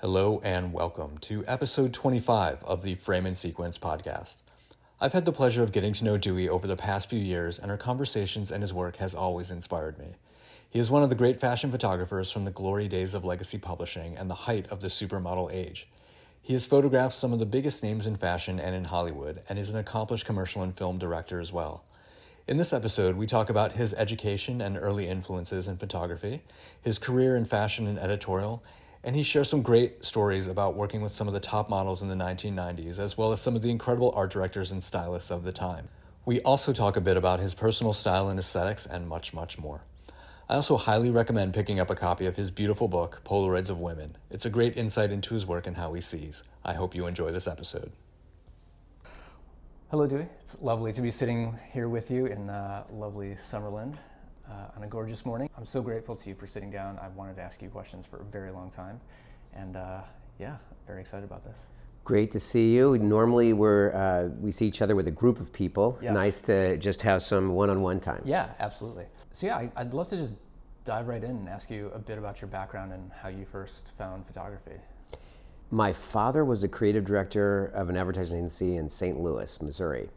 Hello and welcome to episode 25 of the Frame and Sequence podcast. I've had the pleasure of getting to know Dewey over the past few years, and our conversations and his work has always inspired me. He is one of the great fashion photographers from the glory days of legacy publishing and the height of the supermodel age. He has photographed some of the biggest names in fashion and in Hollywood, and is an accomplished commercial and film director as well. In this episode, we talk about his education and early influences in photography, his career in fashion and editorial, and he shares some great stories about working with some of the top models in the 1990s, as well as some of the incredible art directors and stylists of the time. We also talk a bit about his personal style and aesthetics, and much, much more. I also highly recommend picking up a copy of his beautiful book, Polaroids of Women. It's a great insight into his work and how he sees. I hope you enjoy this episode. Hello, Dewey. It's lovely to be sitting here with you in uh, lovely Summerland uh, on a gorgeous morning. I'm so grateful to you for sitting down. I've wanted to ask you questions for a very long time, and uh, yeah, very excited about this. Great to see you. Normally, we're uh, we see each other with a group of people. Yes. Nice to just have some one-on-one time. Yeah, absolutely. So yeah, I, I'd love to just dive right in and ask you a bit about your background and how you first found photography. My father was a creative director of an advertising agency in St. Louis, Missouri,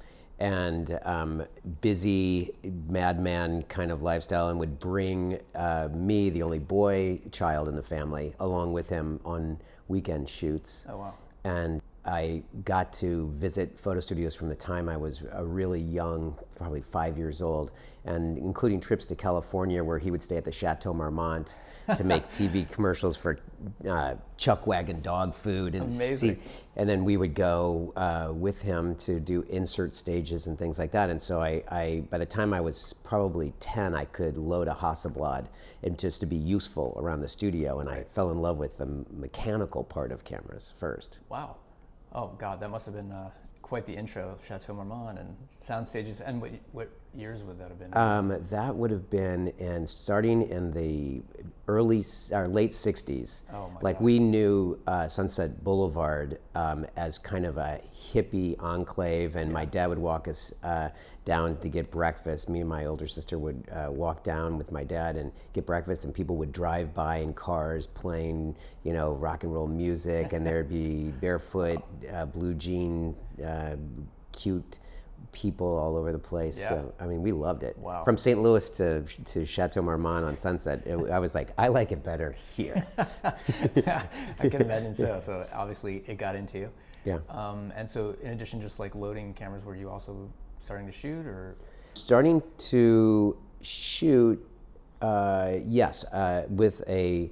and um, busy madman kind of lifestyle, and would bring uh, me, the only boy child in the family, along with him on weekend shoots. Oh wow. and I got to visit photo studios from the time I was a really young, probably five years old, and including trips to California where he would stay at the Chateau Marmont to make TV commercials for uh, Chuck Wagon dog food and Amazing. see, and then we would go uh, with him to do insert stages and things like that. And so I, I, by the time I was probably 10, I could load a Hasselblad and just to be useful around the studio. And I fell in love with the mechanical part of cameras first. Wow. Oh God, that must have been uh, quite the intro. Chateau Marmont and sound stages. And what what years would that have been? Um, that would have been in starting in the early or late '60s. Oh, my like we knew uh, Sunset Boulevard um, as kind of a hippie enclave, and my dad would walk us uh, down to get breakfast. Me and my older sister would uh, walk down with my dad and get breakfast, and people would drive by in cars playing, you know, rock and roll music, and there'd be barefoot, uh, blue jean, uh, cute people all over the place. Yeah. So I mean, we loved it. Wow. From St. Louis to to Chateau Marmont on Sunset, it, I was like, I like it better here. yeah, I can imagine so. So obviously it got into you. Yeah. Um, and so in addition, just like loading cameras, were you also starting to shoot or? Starting to shoot, uh, yes, uh, with a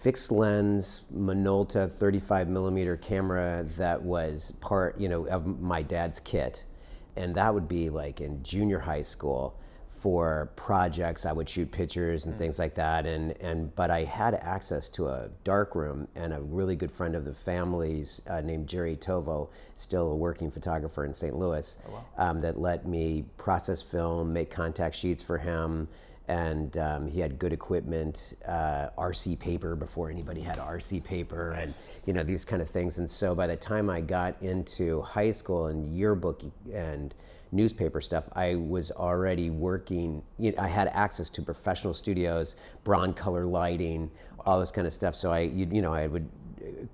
fixed lens Minolta 35 millimeter camera that was part, you know, of my dad's kit, and that would be like in junior high school for projects. I would shoot pictures and things like that, and and but I had access to a dark room and a really good friend of the family's uh, named Jerry Tovo, still a working photographer in St. Louis, um, that let me process film, make contact sheets for him. And um, he had good equipment, uh, RC paper before anybody had RC paper, and you know these kind of things. And so by the time I got into high school and yearbook and newspaper stuff, I was already working. You know, I had access to professional studios, Broncolor lighting, all this kind of stuff. So I, you, you know, I would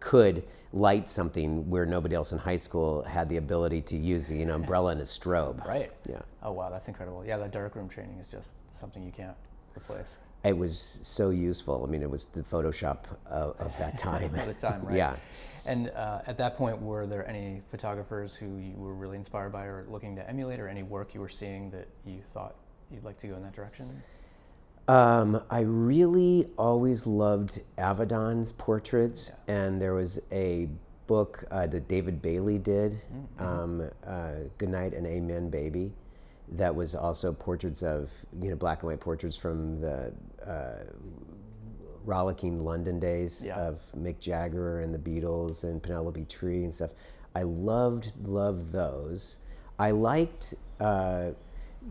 could light something where nobody else in high school had the ability to use an umbrella and a strobe. Right. Yeah. Oh wow, that's incredible. Yeah, that darkroom training is just something you can't replace. It was so useful. I mean, it was the Photoshop of, of that time. At the time, right? Yeah. And uh, at that point, were there any photographers who you were really inspired by or looking to emulate, or any work you were seeing that you thought you'd like to go in that direction? Um, I really always loved Avedon's portraits, and there was a book uh, that David Bailey did, um, uh, "Good Night and Amen, Baby," that was also portraits of you know black and white portraits from the uh, rollicking London days Yeah. of Mick Jagger and the Beatles and Penelope Tree and stuff. I loved loved those. I liked uh,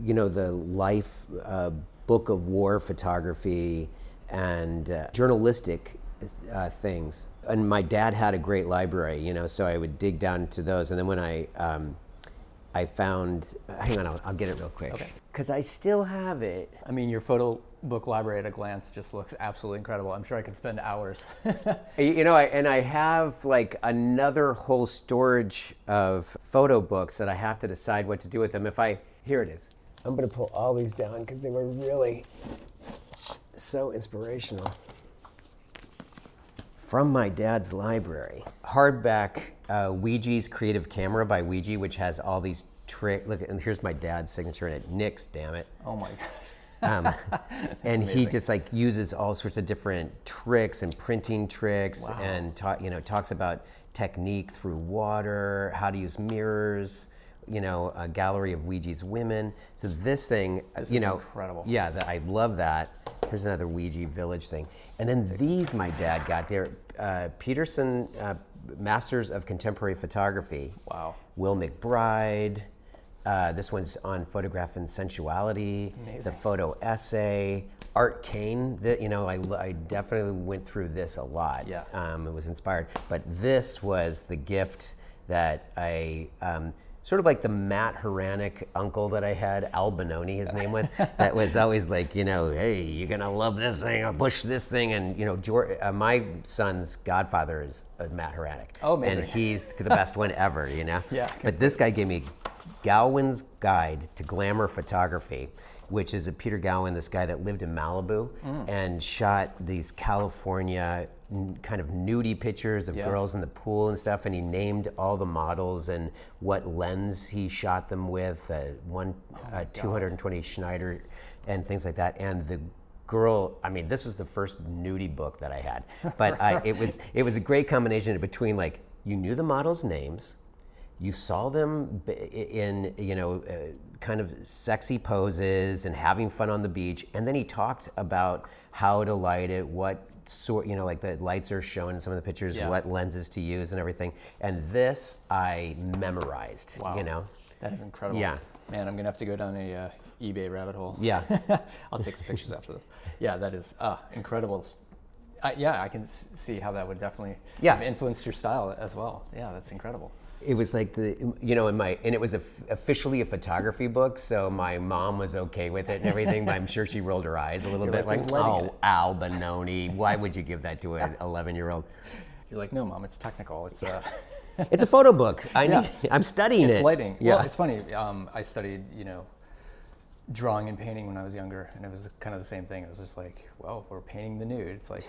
you know the life uh, book of war photography and uh, journalistic uh, things. And my dad had a great library, you know, so I would dig down to those. And then when I um, I found. Hang on, I'll, I'll get it real quick. Okay. Because I still have it. I mean, your photo book library at a glance just looks absolutely incredible. I'm sure I could spend hours. You know, I, and I have like another whole storage of photo books that I have to decide what to do with them. If I, here it is. I'm going to pull all these down because they were really so inspirational. From my dad's library. Hardback uh, Weegee's Creative Camera by Weegee, which has all these tricks. Look, and here's my dad's signature in it. Nick's, damn it. oh my god. Um, and he just like uses all sorts of different tricks and printing tricks and talk, you know talks about technique through water, how to use mirrors, you know, a gallery of Weegee's women. So this thing, uh, you know, incredible. Yeah, that, I love that. Here's another Weegee village thing, and then these my dad got there. Uh, Peterson uh, Masters of Contemporary Photography. Wow. Will McBride. Uh, this one's on photograph and sensuality. The photo essay. Art Kane. The, you know, I, I definitely went through this a lot. Yeah. Um, it was inspired, but this was the gift that I. Um, Sort of like the Matt Hranek uncle that I had, Al Benoni, his name was, that was always like, you know, hey, you're gonna love this thing, or push this thing, and you know, George, uh, my son's godfather is uh, Matt Hranek, Oh, amazing! and he's the best one ever, you know. Yeah, But this guy gave me Gowland's Guide to Glamour Photography, which is a Peter Gowland, this guy that lived in Malibu Mm. and shot these California n- kind of nudie pictures of Yeah. girls in the pool and stuff. And he named all the models and what lens he shot them with, uh, one Oh uh, 220 Schneider and things like that. And the girl i mean this was the first nudie book that i had but I, it was it was a great combination between like you knew the models names you saw them in you know uh, kind of sexy poses and having fun on the beach and then he talked about how to light it what sort you know like the lights are shown in some of the pictures Yeah. what lenses to use and everything and this i memorized Wow. you know That is incredible. Yeah. Man, I'm gonna have to go down a uh, eBay rabbit hole. Yeah. I'll take some pictures after this. Yeah, that is uh, incredible. I, yeah, I can s- see how that would definitely Yeah. have influenced your style as well. Yeah, that's incredible. It was like the you know in my and it was a, officially a photography book so my mom was okay with it and everything but i'm sure she rolled her eyes a little You're bit like, like, "There's lighting oh al benoni why would you give that to an 11 year old You're like, no, mom, it's technical. It's uh, it's a photo book i Yeah. i'm studying it's it lighting. yeah Well, it's funny. Um, I studied, you know, drawing and painting when I was younger, and it was kind of the same thing. It was just like, well, we're painting the nude. It's like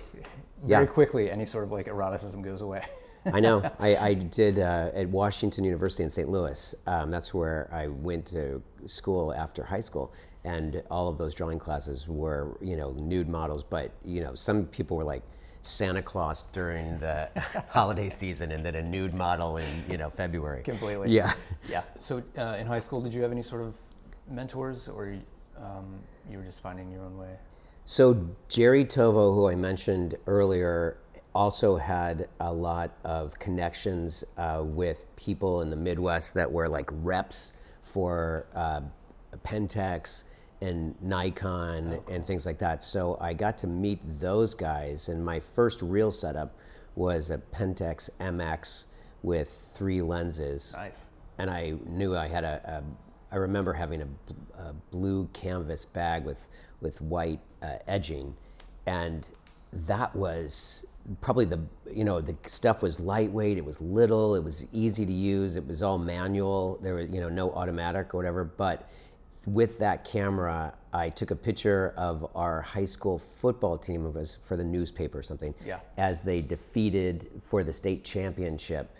very Yeah. quickly any sort of like eroticism goes away. I know. I, I did uh, at Washington University in St. Louis. Um, that's where I went to school after high school, and all of those drawing classes were, you know, nude models. But you know, some people were like Santa Claus during the holiday season, and then a nude model in you know February. Completely. Yeah. Yeah. So uh, in high school, did you have any sort of mentors, or um, you were just finding your own way? So Jerry Tovo, who I mentioned earlier, also had a lot of connections uh, with people in the Midwest that were like reps for uh, Pentax and Nikon and things like that. So I got to meet those guys, and my first real setup was a Pentax MX with three lenses Nice. and I knew I had a, a I remember having a, a blue canvas bag with with white uh, edging, and that was probably the you know the stuff was lightweight. It was little. It was easy to use. It was all manual. There was you know no automatic or whatever. But with that camera, I took a picture of our high school football team. It was for the newspaper or something. Yeah. As they defeated for the state championship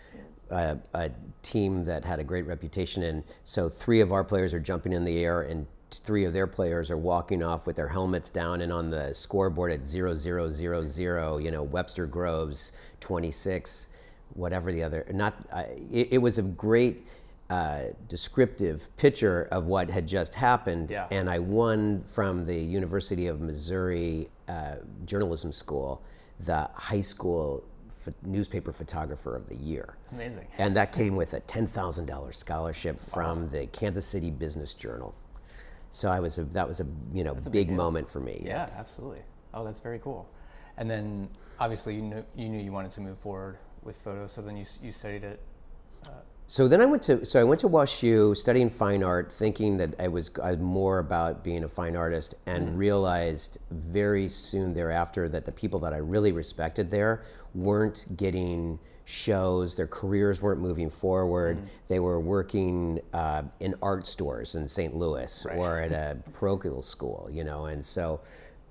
a, a team that had a great reputation. And so three of our players are jumping in the air, and three of their players are walking off with their helmets down. And on the scoreboard at zero zero zero zero, you know, Webster Groves twenty six, whatever the other. Not. Uh, it, it was a great. Uh, descriptive picture of what had just happened, Yeah. and I won from the University of Missouri uh, Journalism School the high school newspaper photographer of the year. Amazing. And that came with a $10,000 scholarship from the Kansas City Business Journal. So I was a, that was a you know big, moment for me. Yeah, absolutely. Oh, that's very cool. And then obviously you knew you knew you wanted to move forward with photos, so then you you studied at so then I went to so I went to WashU studying fine art, thinking that I was uh, more about being a fine artist, and realized very soon thereafter that the people that I really respected there weren't getting shows. Their careers weren't moving forward. They were working uh, in art stores in St. Louis or at a parochial school, you know, and so.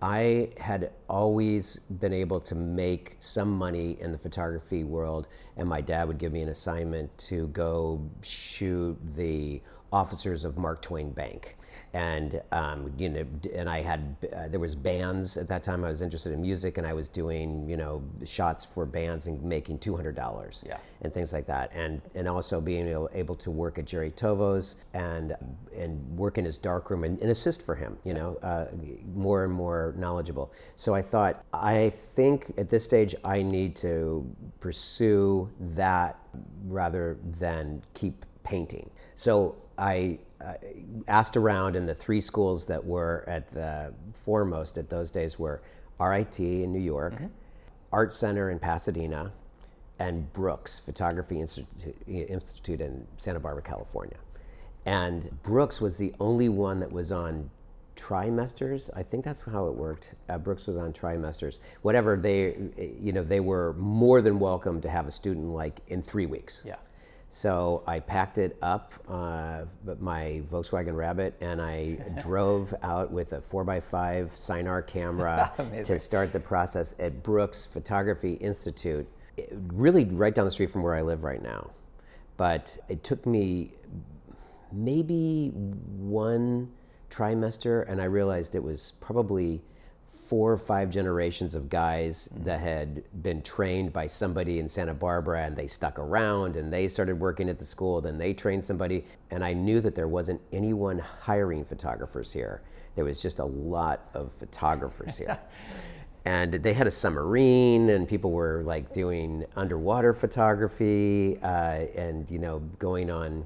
I had always been able to make some money in the photography world, and my dad would give me an assignment to go shoot the officers of Mark Twain Bank. And um, you know, and I had uh, there was bands at that time. I was interested in music, and I was doing you know shots for bands and making two hundred dollars Yeah. and things like that. And and also being able, able to work at Jerry Tovo's and and work in his darkroom and, and assist for him, you know, uh, more and more knowledgeable. So I thought, I think at this stage I need to pursue that rather than keep painting. So I asked around, and the three schools that were at the foremost at those days were RIT in New York, Art Center in Pasadena, and Brooks Photography Institute, Institute in Santa Barbara, California. And Brooks was the only one that was on trimesters. I think that's how it worked. Uh, Brooks was on trimesters. Whatever they, you know, they were more than welcome to have a student like in three weeks. Yeah. So I packed it up, uh, my Volkswagen Rabbit, and I drove out with a 4x5 Sinar camera to start the process at Brooks Photography Institute, it- really right down the street from where I live right now. But it took me maybe one trimester, and I realized it was probably four or five generations of guys that had been trained by somebody in Santa Barbara and they stuck around and they started working at the school, then they trained somebody. And I knew that there wasn't anyone hiring photographers here. There was just a lot of photographers here. and they had a submarine and people were like doing underwater photography uh, and you know going on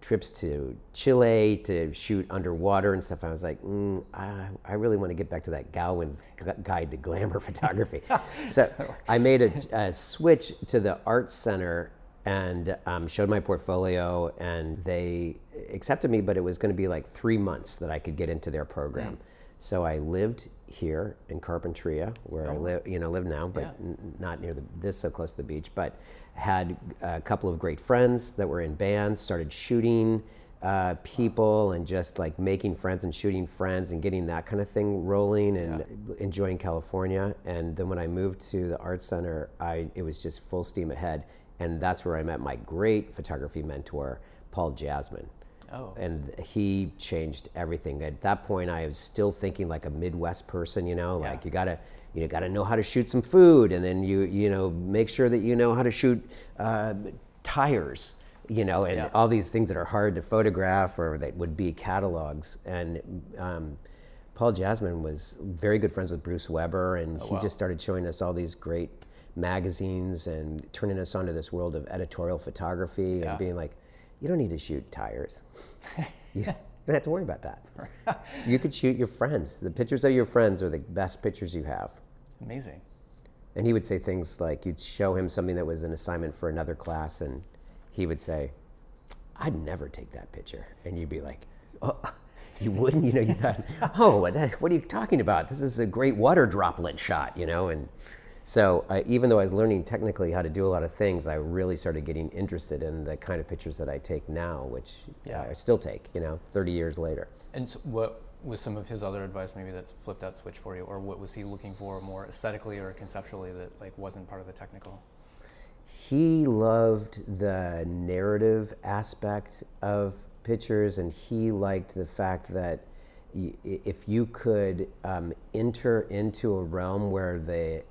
trips to Chile to shoot underwater and stuff. I was like, mm, I, I really want to get back to that Gowland's Guide to Glamour Photography. so I made a, a switch to the Art Center and um, showed my portfolio, and they accepted me, but it was going to be like three months that I could get into their program. So I lived here in Carpinteria, where I live, you know, live now, but n- not near the, this so close to the beach. But had a couple of great friends that were in bands. Started shooting uh, people and just like making friends and shooting friends and getting that kind of thing rolling and enjoying California. And then when I moved to the art center, I it was just full steam ahead. And that's where I met my great photography mentor, Paul Jasmin Oh. and he changed everything. At that point, I was still thinking like a Midwest person, you know, like you gotta, you know, gotta know how to shoot some food, and then you, you know, make sure that you know how to shoot uh, tires, you know, and Yeah. all these things that are hard to photograph or that would be catalogs. And um, Paul Jasmin was very good friends with Bruce Weber, and he just started showing us all these great magazines and turning us onto this world of editorial photography Yeah. and being like, you don't need to shoot tires. you don't have to worry about that. you could shoot your friends. The pictures of your friends are the best pictures you have. Amazing. And he would say things like you'd show him something that was an assignment for another class, and he would say, I'd never take that picture. And you'd be like, oh, you wouldn't? You know, you thought, oh, what, what are you talking about? This is a great water droplet shot, you know? And so uh, even though I was learning technically how to do a lot of things, I really started getting interested in the kind of pictures that I take now, which Yeah. I still take, you know, 30 years later. And so what was some of his other advice maybe that flipped that switch for you, or what was he looking for more aesthetically or conceptually that like wasn't part of the technical? he loved the narrative aspect of pictures and he liked the fact that i- if you could um, enter into a realm where the,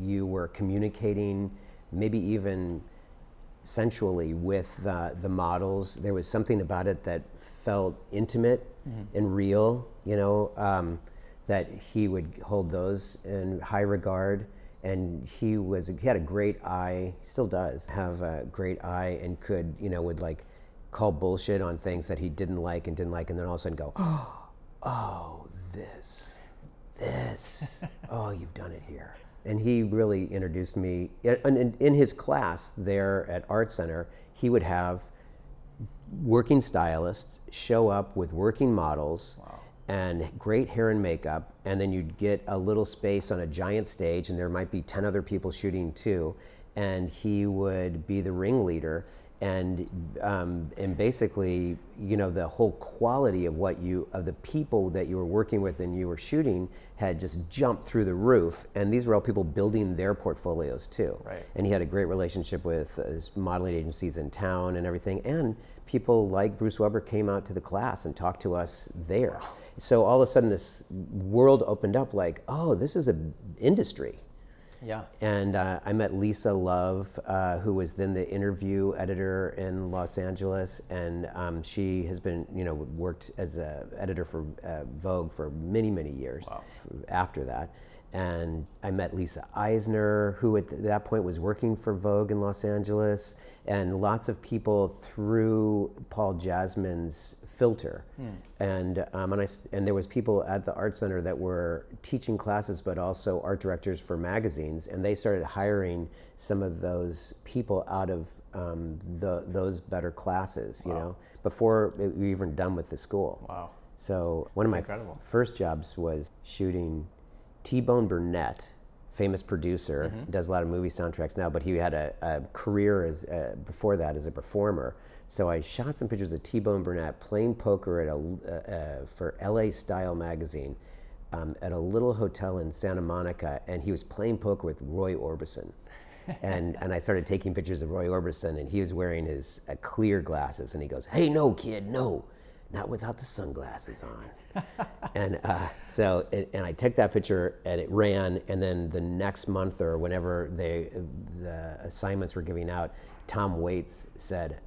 you were communicating maybe even sensually with the, the models there was something about it that felt intimate and real you know um, that he would hold those in high regard. And he was he had a great eye he still does have a great eye and could you know would like call bullshit on things that he didn't like and didn't like and then all of a sudden go oh Oh, this this oh you've done it here and he really introduced me and in, in his class there at art center he would have working stylists show up with working models and great hair and makeup, and then you'd get a little space on a giant stage, and there might be 10 other people shooting too. And he would be the ringleader, and um, and basically, you know, the whole quality of what you of the people that you were working with and you were shooting had just jumped through the roof. And these were all people building their portfolios too. Right. And he had a great relationship with uh, modeling agencies in town and everything. And people like Bruce Weber came out to the class and talked to us there. So all of a sudden, this world opened up. Like, oh, this is an industry. Yeah. And uh, I met Lisa Love, uh, who was then the interview editor in Los Angeles, and um, she has been, you know, worked as a editor for uh, Vogue for many, many years. Wow. After that, and I met Lisa Eisner, who at that point was working for Vogue in Los Angeles, and lots of people through Paul Jasmin's filter, and um, and I and there was people at the art center that were teaching classes, but also art directors for magazines, and they started hiring some of those people out of um, the those better classes, you know, before we were even done with the school. Wow. So one of my incredible. first jobs was shooting T-Bone Burnett, famous producer, does a lot of movie soundtracks now, but he had a, a career as uh, before that as a performer. So I shot some pictures of T-Bone Burnett playing poker at a uh, uh, for LA Style magazine um, at a little hotel in Santa Monica, and he was playing poker with Roy Orbison. and and I started taking pictures of Roy Orbison, and he was wearing his uh, clear glasses, and he goes, "Hey, no, kid, no, not without the sunglasses on." and uh, so, and I took that picture, and it ran, and then the next month or whenever they the assignments were giving out, Tom Waits said.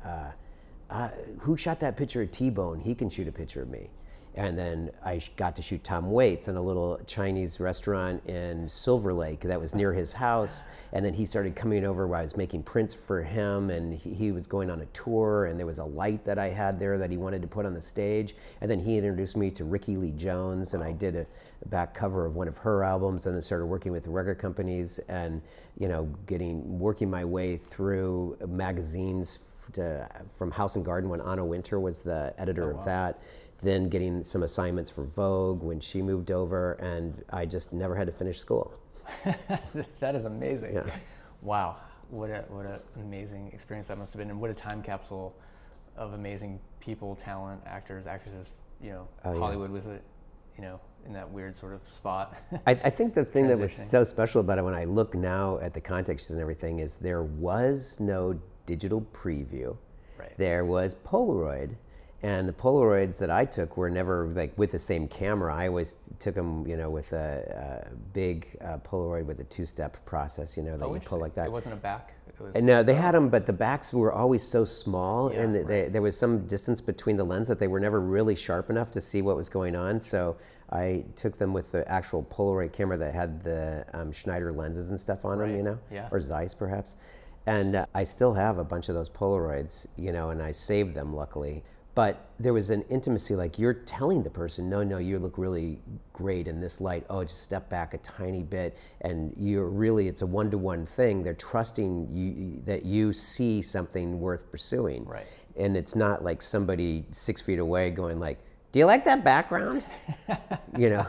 Uh, who shot that picture of T-Bone? He can shoot a picture of me. And then I got to shoot Tom Waits in a little Chinese restaurant in Silver Lake that was near his house. And then he started coming over while I was making prints for him. And he, he was going on a tour, and there was a light that I had there that he wanted to put on the stage. And then he introduced me to Rickie Lee Jones, and I did a back cover of one of her albums, and then started working with record companies and, you know, getting working my way through magazines to, uh, from House and Garden when Anna Wintour was the editor oh, of that. Then getting some assignments for Vogue when she moved over, and I just never had to finish school. that is amazing. Yeah. Wow. What a what an amazing experience that must have been, and what a time capsule of amazing people, talent, actors, actresses. You know, Oh, yeah. Hollywood was a, you know, in that weird sort of spot. I, I think the thing that was so special about it when I look now at the context and everything is there was no digital preview. Right. There was Polaroid. And the Polaroids that I took were never like with the same camera. I always took them, you know, with a, a big uh, Polaroid with a two-step process, you know, that oh, you pull like that. It wasn't a back. Was. No, they had them, but the backs were always so small, Yeah, and they, there was some distance between the lens that they were never really sharp enough to see what was going on. So I took them with the actual Polaroid camera that had the um, Schneider lenses and stuff on them, you know, yeah. or Zeiss perhaps. And uh, I still have a bunch of those Polaroids, you know, and I saved them luckily. But there was an intimacy, like you're telling the person, no, no, you look really great in this light. Oh, just step back a tiny bit, and you're really, it's a one-to-one thing. They're trusting you that you see something worth pursuing, Right. And it's not like somebody six feet away going like, "Do you like that background?" you know.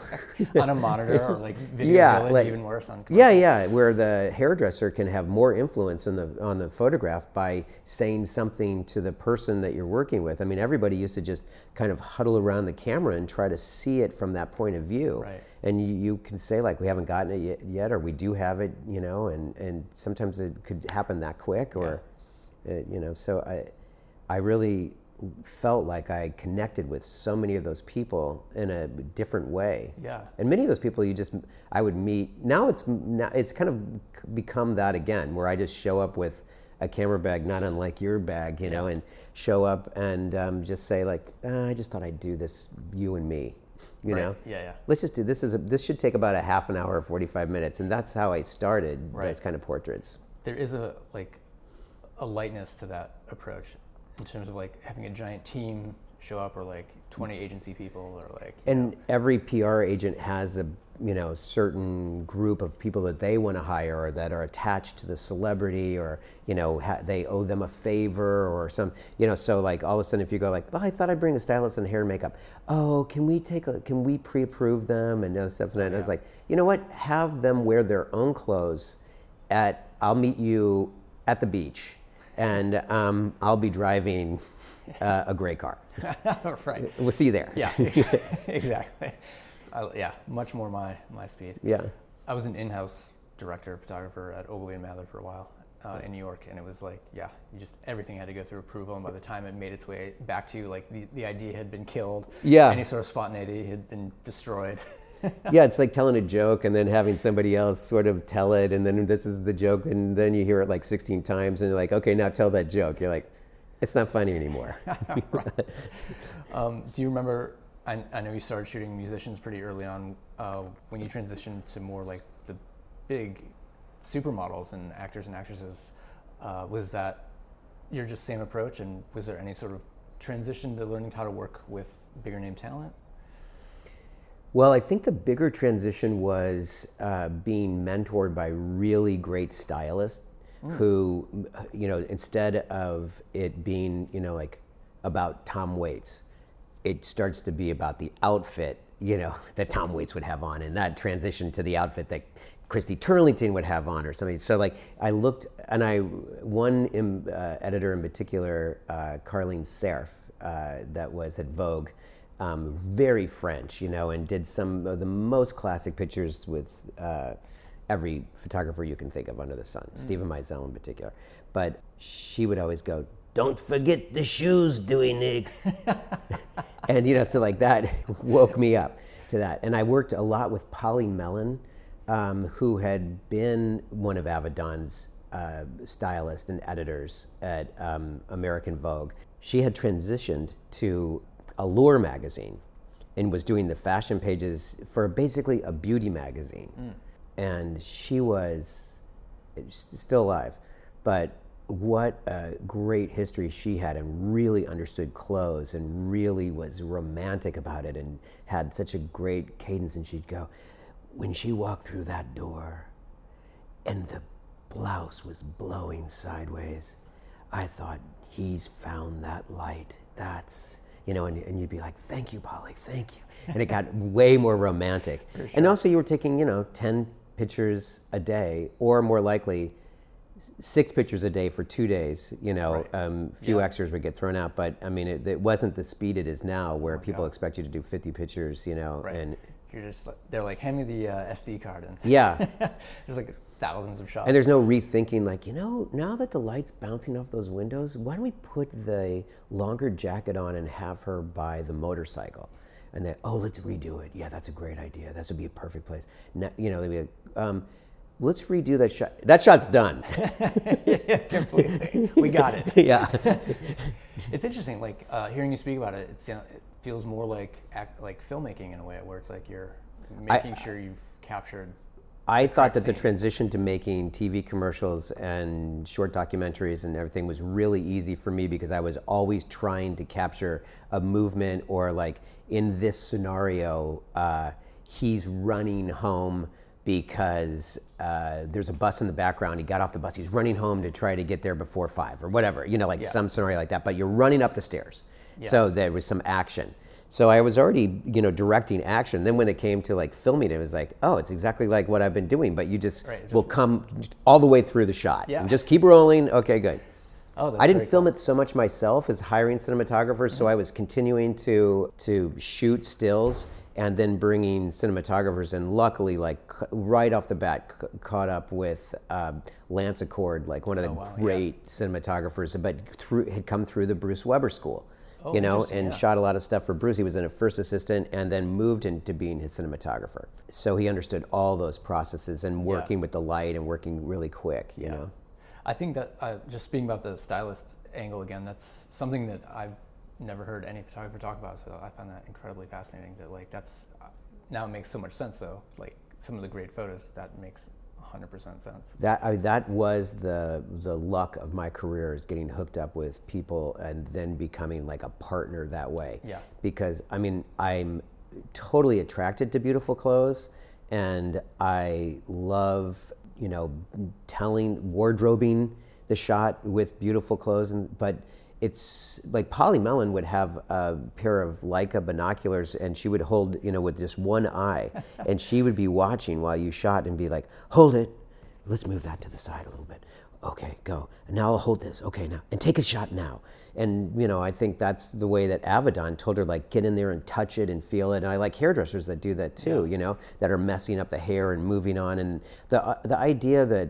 on a monitor or like video Yeah, village, like- even worse on. Yeah, yeah, where the hairdresser can have more influence on the on the photograph by saying something to the person that you're working with. I mean, everybody used to just kind of huddle around the camera and try to see it from that point of view. Right. And you, you can say like, we haven't gotten it yet, yet, or we do have it, you know, and and sometimes it could happen that quick, or, uh, you know. So I, I really felt like I connected with so many of those people in a different way. Yeah. And many of those people you just I would meet. Now it's now it's kind of become that again, where I just show up with a camera bag, not unlike your bag, you know, and show up and um, just say like, "Uh, I just thought I'd do this, you and me, you Right. know. Yeah, yeah. Let's just do this. Is a, this should take about a half an hour or forty five minutes, and that's how I started Right. those kind of portraits. there is a like a lightness to that approach in terms of like having a giant team show up or like 20 agency people or like and every PR agent has a you know certain group of people that they want to hire or that are attached to the celebrity or you know ha- they owe them a favor or some you know so like all of a sudden if you go like well I thought I'd bring a stylist and hair and makeup. Oh can we take a can we pre-approve them? and stuff. And I was like you know what? Have them wear their own clothes at I'll meet you at the beach and um, I'll be driving uh, a gray car. right. We'll see you there. Yeah, exactly. I, yeah, much more my my speed. Yeah. I was an in-house director photographer at Ogilvy and Mather for a while uh, in New York, and it was like, yeah, you just everything had to go through approval, and by the time it made its way back to you, like the, the idea had been killed. Yeah. Any sort of spontaneity had been destroyed. yeah, it's like telling a joke and then having somebody else sort of tell it, and then this is the joke, and then you hear it like 16 times, and you're like, okay, now tell that joke. You're like, it's not funny anymore. um, do you remember? I, I, know you started shooting musicians pretty early on. Uh, when you transitioned to more like the big supermodels and actors and actresses, uh, was that your just same approach? And was there any sort of transition to learning how to work with bigger name talent? Well, I think the bigger transition was uh, being mentored by really great stylists mm. who, you know, instead of it being, you know, like about Tom Waits, it starts to be about the outfit, you know, that Tom Waits would have on, and that transition to the outfit that Christy Turlington would have on, or something. So, like, I looked, and I one in, uh, editor in particular, uh, Carlyne Cerf, uh, that was at Vogue um, very French, you know, and did some of the most classic pictures with uh, every photographer you can think of under the sun, mm. Steven Meisel in particular. But she would always go, "Don't forget the shoes, Dewey Nicks," and you know, so like that woke me up to that. And I worked a lot with Polly Mellen, um, who had been one of Avedon's uh, stylists and editors at um, American Vogue. She had transitioned to Allure magazine and was doing the fashion pages for basically a beauty magazine. Mm. And she was still alive, but what a great history she had and really understood clothes and really was romantic about it and had such a great cadence. And she'd go, when she walked through that door and the blouse was blowing sideways, I thought, he's found that light. That's you know, and, and you'd be like, thank you, Polly, thank you. And it got way more romantic. Sure. And also, you were taking, you know, 10 pictures a day, or more likely, six pictures a day for two days. You know, right. um, few yeah. extras would get thrown out, but I mean, it, it, wasn't the speed it is now, where oh people God. expect you to do 50 pictures. You know, right. and you're just they're like, hand me the uh, SD card, and yeah, there's like thousands of shots. And there's no rethinking, like, you know, now that the light's bouncing off those windows, why don't we put the longer jacket on and have her by the motorcycle? And then, oh, let's redo it. Yeah, that's a great idea. This would be a perfect place. Now, you know, they'd be like, um, let's redo that shot. That shot's done. yeah, completely. We got it. yeah. it's interesting, like uh, hearing you speak about it, it, it feels more like act, like filmmaking in a way, where it's like you're making I, sure you've captured I thought that the transition to making TV commercials and short documentaries and everything was really easy for me because I was always trying to capture a movement or like in this scenario, uh, he's running home because uh, there's a bus in the background. He got off the bus. He's running home to try to get there before five or whatever, you know, like yeah. some scenario like that. But you're running up the stairs. Yeah. So there was some action. So I was already, you know, directing action. Then when it came to like filming it, was like, oh, it's exactly like what I've been doing, but you just right, will come all the way through the shot. Yeah. And just keep rolling. Okay, good. Oh, I didn't film cool. it so much myself as hiring cinematographers, mm-hmm. so I was continuing to to shoot stills and then bringing cinematographers and luckily like right off the bat c- caught up with um, Lance Acord like one of the oh, wow, great yeah. cinematographers, but through, had come through the Bruce Weber School oh, you know, and yeah. shot a lot of stuff for Bruce. He was in a first assistant and then moved into being his cinematographer. So he understood all those processes and working yeah. with the light and working really quick, you yeah. know. I think that uh, just speaking about the stylist angle again, that's something that I've never heard any photographer talk about. So I find that incredibly fascinating. That like that's uh, now it makes so much sense though. Like some of the great photos that makes 100% sense. That I, that was the the luck of my career is getting hooked up with people and then becoming like a partner that way. Yeah. Because I mean I'm totally attracted to beautiful clothes, and I love you know telling wardrobing the shot with beautiful clothes, and but it's like Polly Mellen would have a pair of Leica binoculars and she would hold, you know, with just one eye. and she would be watching while you shot and be like, hold it. Let's move that to the side a little bit. Okay, go. And now I'll hold this. Okay, now. And take a shot now. And, you know, I think that's the way that Avedon told her, like, get in there and touch it and feel it. And I like hairdressers that do that too, yeah. you know, that are messing up the hair and moving on. And the, uh, the idea that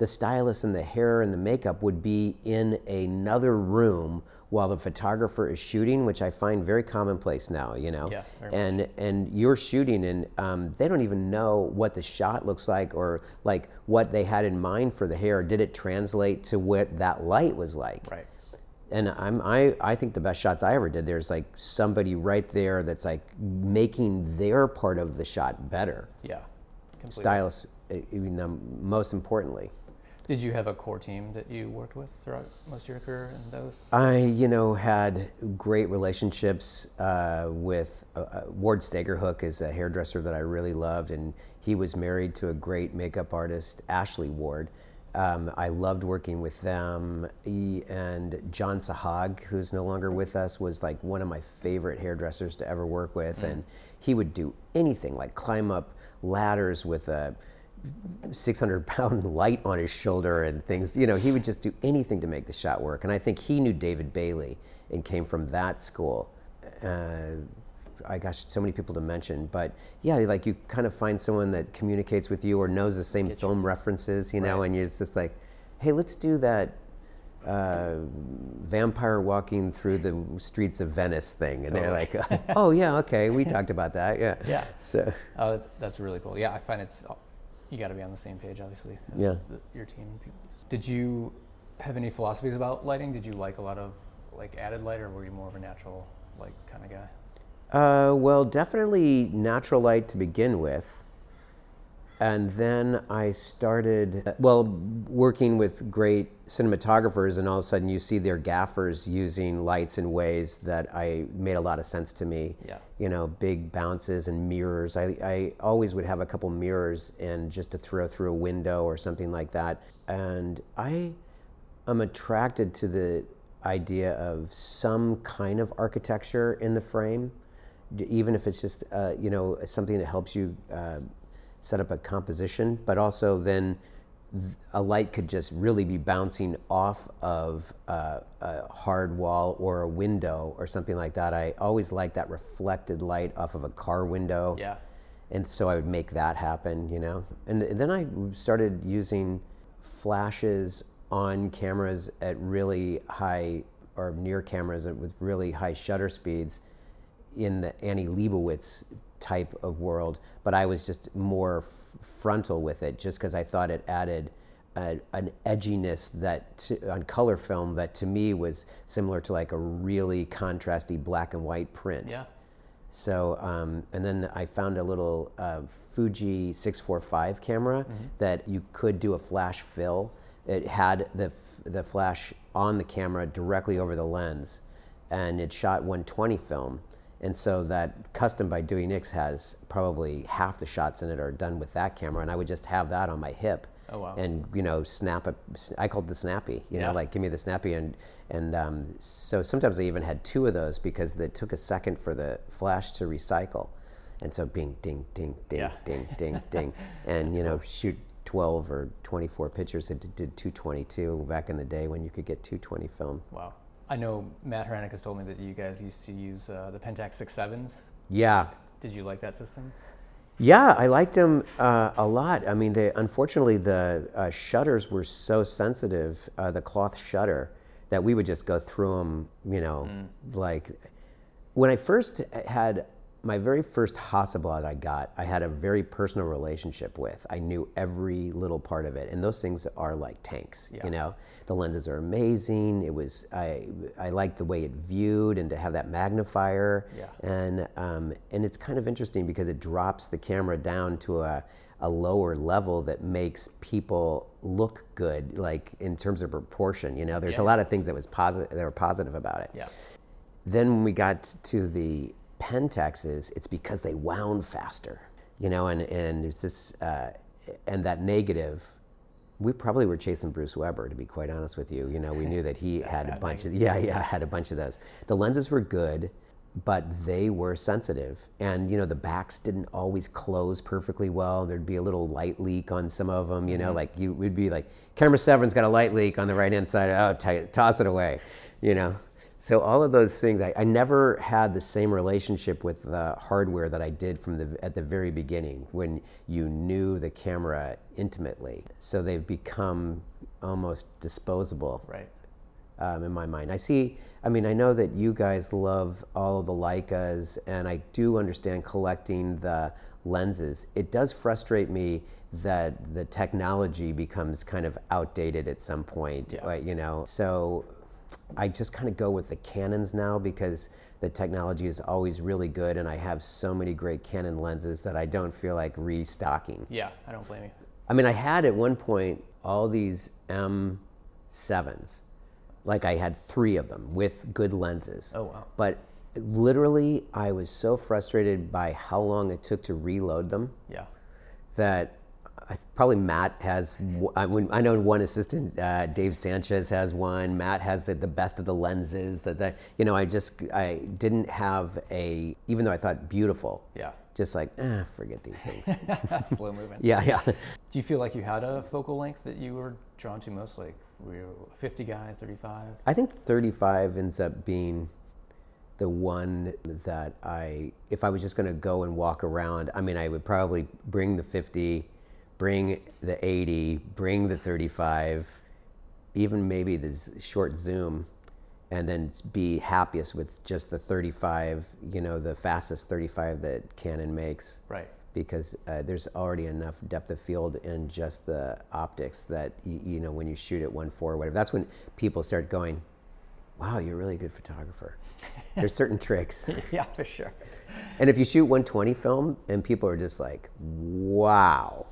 the stylist and the hair and the makeup would be in another room while the photographer is shooting, which I find very commonplace now, you know. Yeah, and much. and you're shooting, and um, they don't even know what the shot looks like or like what they had in mind for the hair. Did it translate to what that light was like? Right. And I'm I I think the best shots I ever did. There's like somebody right there that's like making their part of the shot better. Yeah. Completely. Stylist, even um, most importantly. Did you have a core team that you worked with throughout most of your career in those? I, you know, had great relationships uh, with uh, uh, Ward Stegerhoek is a hairdresser that I really loved, and he was married to a great makeup artist, Ashley Ward. Um, I loved working with them. He, and John Sahag, who's no longer with us, was like one of my favorite hairdressers to ever work with, mm. and he would do anything like climb up ladders with a 600 pound light on his shoulder and things. You know, he would just do anything to make the shot work. And I think he knew David Bailey and came from that school. Uh, I gosh, so many people to mention, but yeah, like you kind of find someone that communicates with you or knows the same Get film you. references, you know, right. and you're just like, hey, let's do that uh, vampire walking through the streets of Venice thing, and totally. they're like, "Oh yeah, okay, we talked about that, yeah." Yeah. So, oh, that's, that's really cool. Yeah, I find it's you got to be on the same page, obviously. yeah. The, your team. People. Did you have any philosophies about lighting? Did you like a lot of like added light, or were you more of a natural light kind of guy? Uh, well, definitely natural light to begin with. And then I started, well, working with great cinematographers, and all of a sudden you see their gaffers using lights in ways that I made a lot of sense to me. Yeah. You know, big bounces and mirrors. I, I always would have a couple mirrors and just to throw through a window or something like that. And I am attracted to the idea of some kind of architecture in the frame, even if it's just, uh, you know, something that helps you. Uh, set up a composition, but also then a light could just really be bouncing off of a, a, hard wall or a window or something like that. I always like that reflected light off of a car window. Yeah. And so I would make that happen, you know. And, and then I started using flashes on cameras at really high or near cameras with really high shutter speeds in the Annie Leibovitz type of world, but I was just more f- frontal with it just because I thought it added a, an edginess that to, on color film that to me was similar to like a really contrasty black and white print. Yeah. So, um, and then I found a little uh, Fuji 645 camera mm-hmm. that you could do a flash fill. It had the, the flash on the camera directly over the lens, and it shot 120 film. And so that custom by Dewey Nicks has probably half the shots in it are done with that camera, and I would just have that on my hip. Oh, wow. And you know, snap it. I called the snappy. You yeah. know, like give me the snappy, and and um, so sometimes I even had two of those because it took a second for the flash to recycle, and so bing, ding ding ding yeah. ding ding ding, and you know cool. shoot 12 or 24 pictures. It did 222 back in the day when you could get 220 film. Wow. I know Matt Hranek has told me that you guys used to use uh, the Pentax six sevens. Yeah. Did you like that system? Yeah, I liked them uh, a lot. I mean, they, unfortunately, the uh, shutters were so sensitive, uh, the cloth shutter, that we would just go through them, you know, mm. like when I first had my very first Hasselblad I got, I had a very personal relationship with. I knew every little part of it, and those things are like tanks. Yeah. You know, the lenses are amazing. It was I I liked the way it viewed and to have that magnifier. Yeah. And um, and it's kind of interesting because it drops the camera down to a a lower level that makes people look good, like in terms of proportion. You know, there's a lot of things that was positive that were positive about it. Yeah. Then when we got to the Pentaxes, it's because they wound faster, you know, and, and there's this, uh, and that negative, we probably were chasing Bruce Weber, to be quite honest with you. You know, we knew that he had a bunch of, yeah, yeah, had a bunch of those. The lenses were good, but they were sensitive. And, you know, the backs didn't always close perfectly well. There'd be a little light leak on some of them, you know, like you would be like, camera seven's got a light leak on the right hand side. Oh, t- toss it away, you know. So all of those things, I, I never had the same relationship with the hardware that I did from the at the very beginning when you knew the camera intimately. So they've become almost disposable Right. um, in my mind. I see. I mean, I know that you guys love all of the Leicas, and I do understand collecting the lenses. It does frustrate me that the technology becomes kind of outdated at some point. Yeah. uh, You know, so I just kind of go with the Canons now because the technology is always really good, and I have so many great Canon lenses that I don't feel like restocking. Yeah. I don't blame you. I mean, I had at one point all these M7s. Like I had three of them with good lenses. Oh, wow. But literally, I was so frustrated by how long it took to reload them Yeah. that probably Matt has. I, mean, I know one assistant, uh, Dave Sanchez has one. Matt has the, the best of the lenses. That, that you know, I just I didn't have a. Even though I thought beautiful, Yeah. just like ah, forget these things. Slow moving. yeah, yeah. Do you feel like you had a focal length that you were drawn to most? Like, were you a 50 guy, 35? I think 35 ends up being the one that I, if I was just going to go and walk around, I mean, I would probably bring the 50, bring the 80, bring the 35, even maybe the short zoom, and then be happiest with just the 35, you know, the fastest 35 that Canon makes Right. because uh, there's already enough depth of field in just the optics that you, you know when you shoot at 1.4 or whatever that's when people start going wow you're a really good photographer there's certain tricks yeah, for sure. and if you shoot 120 film and people are just like wow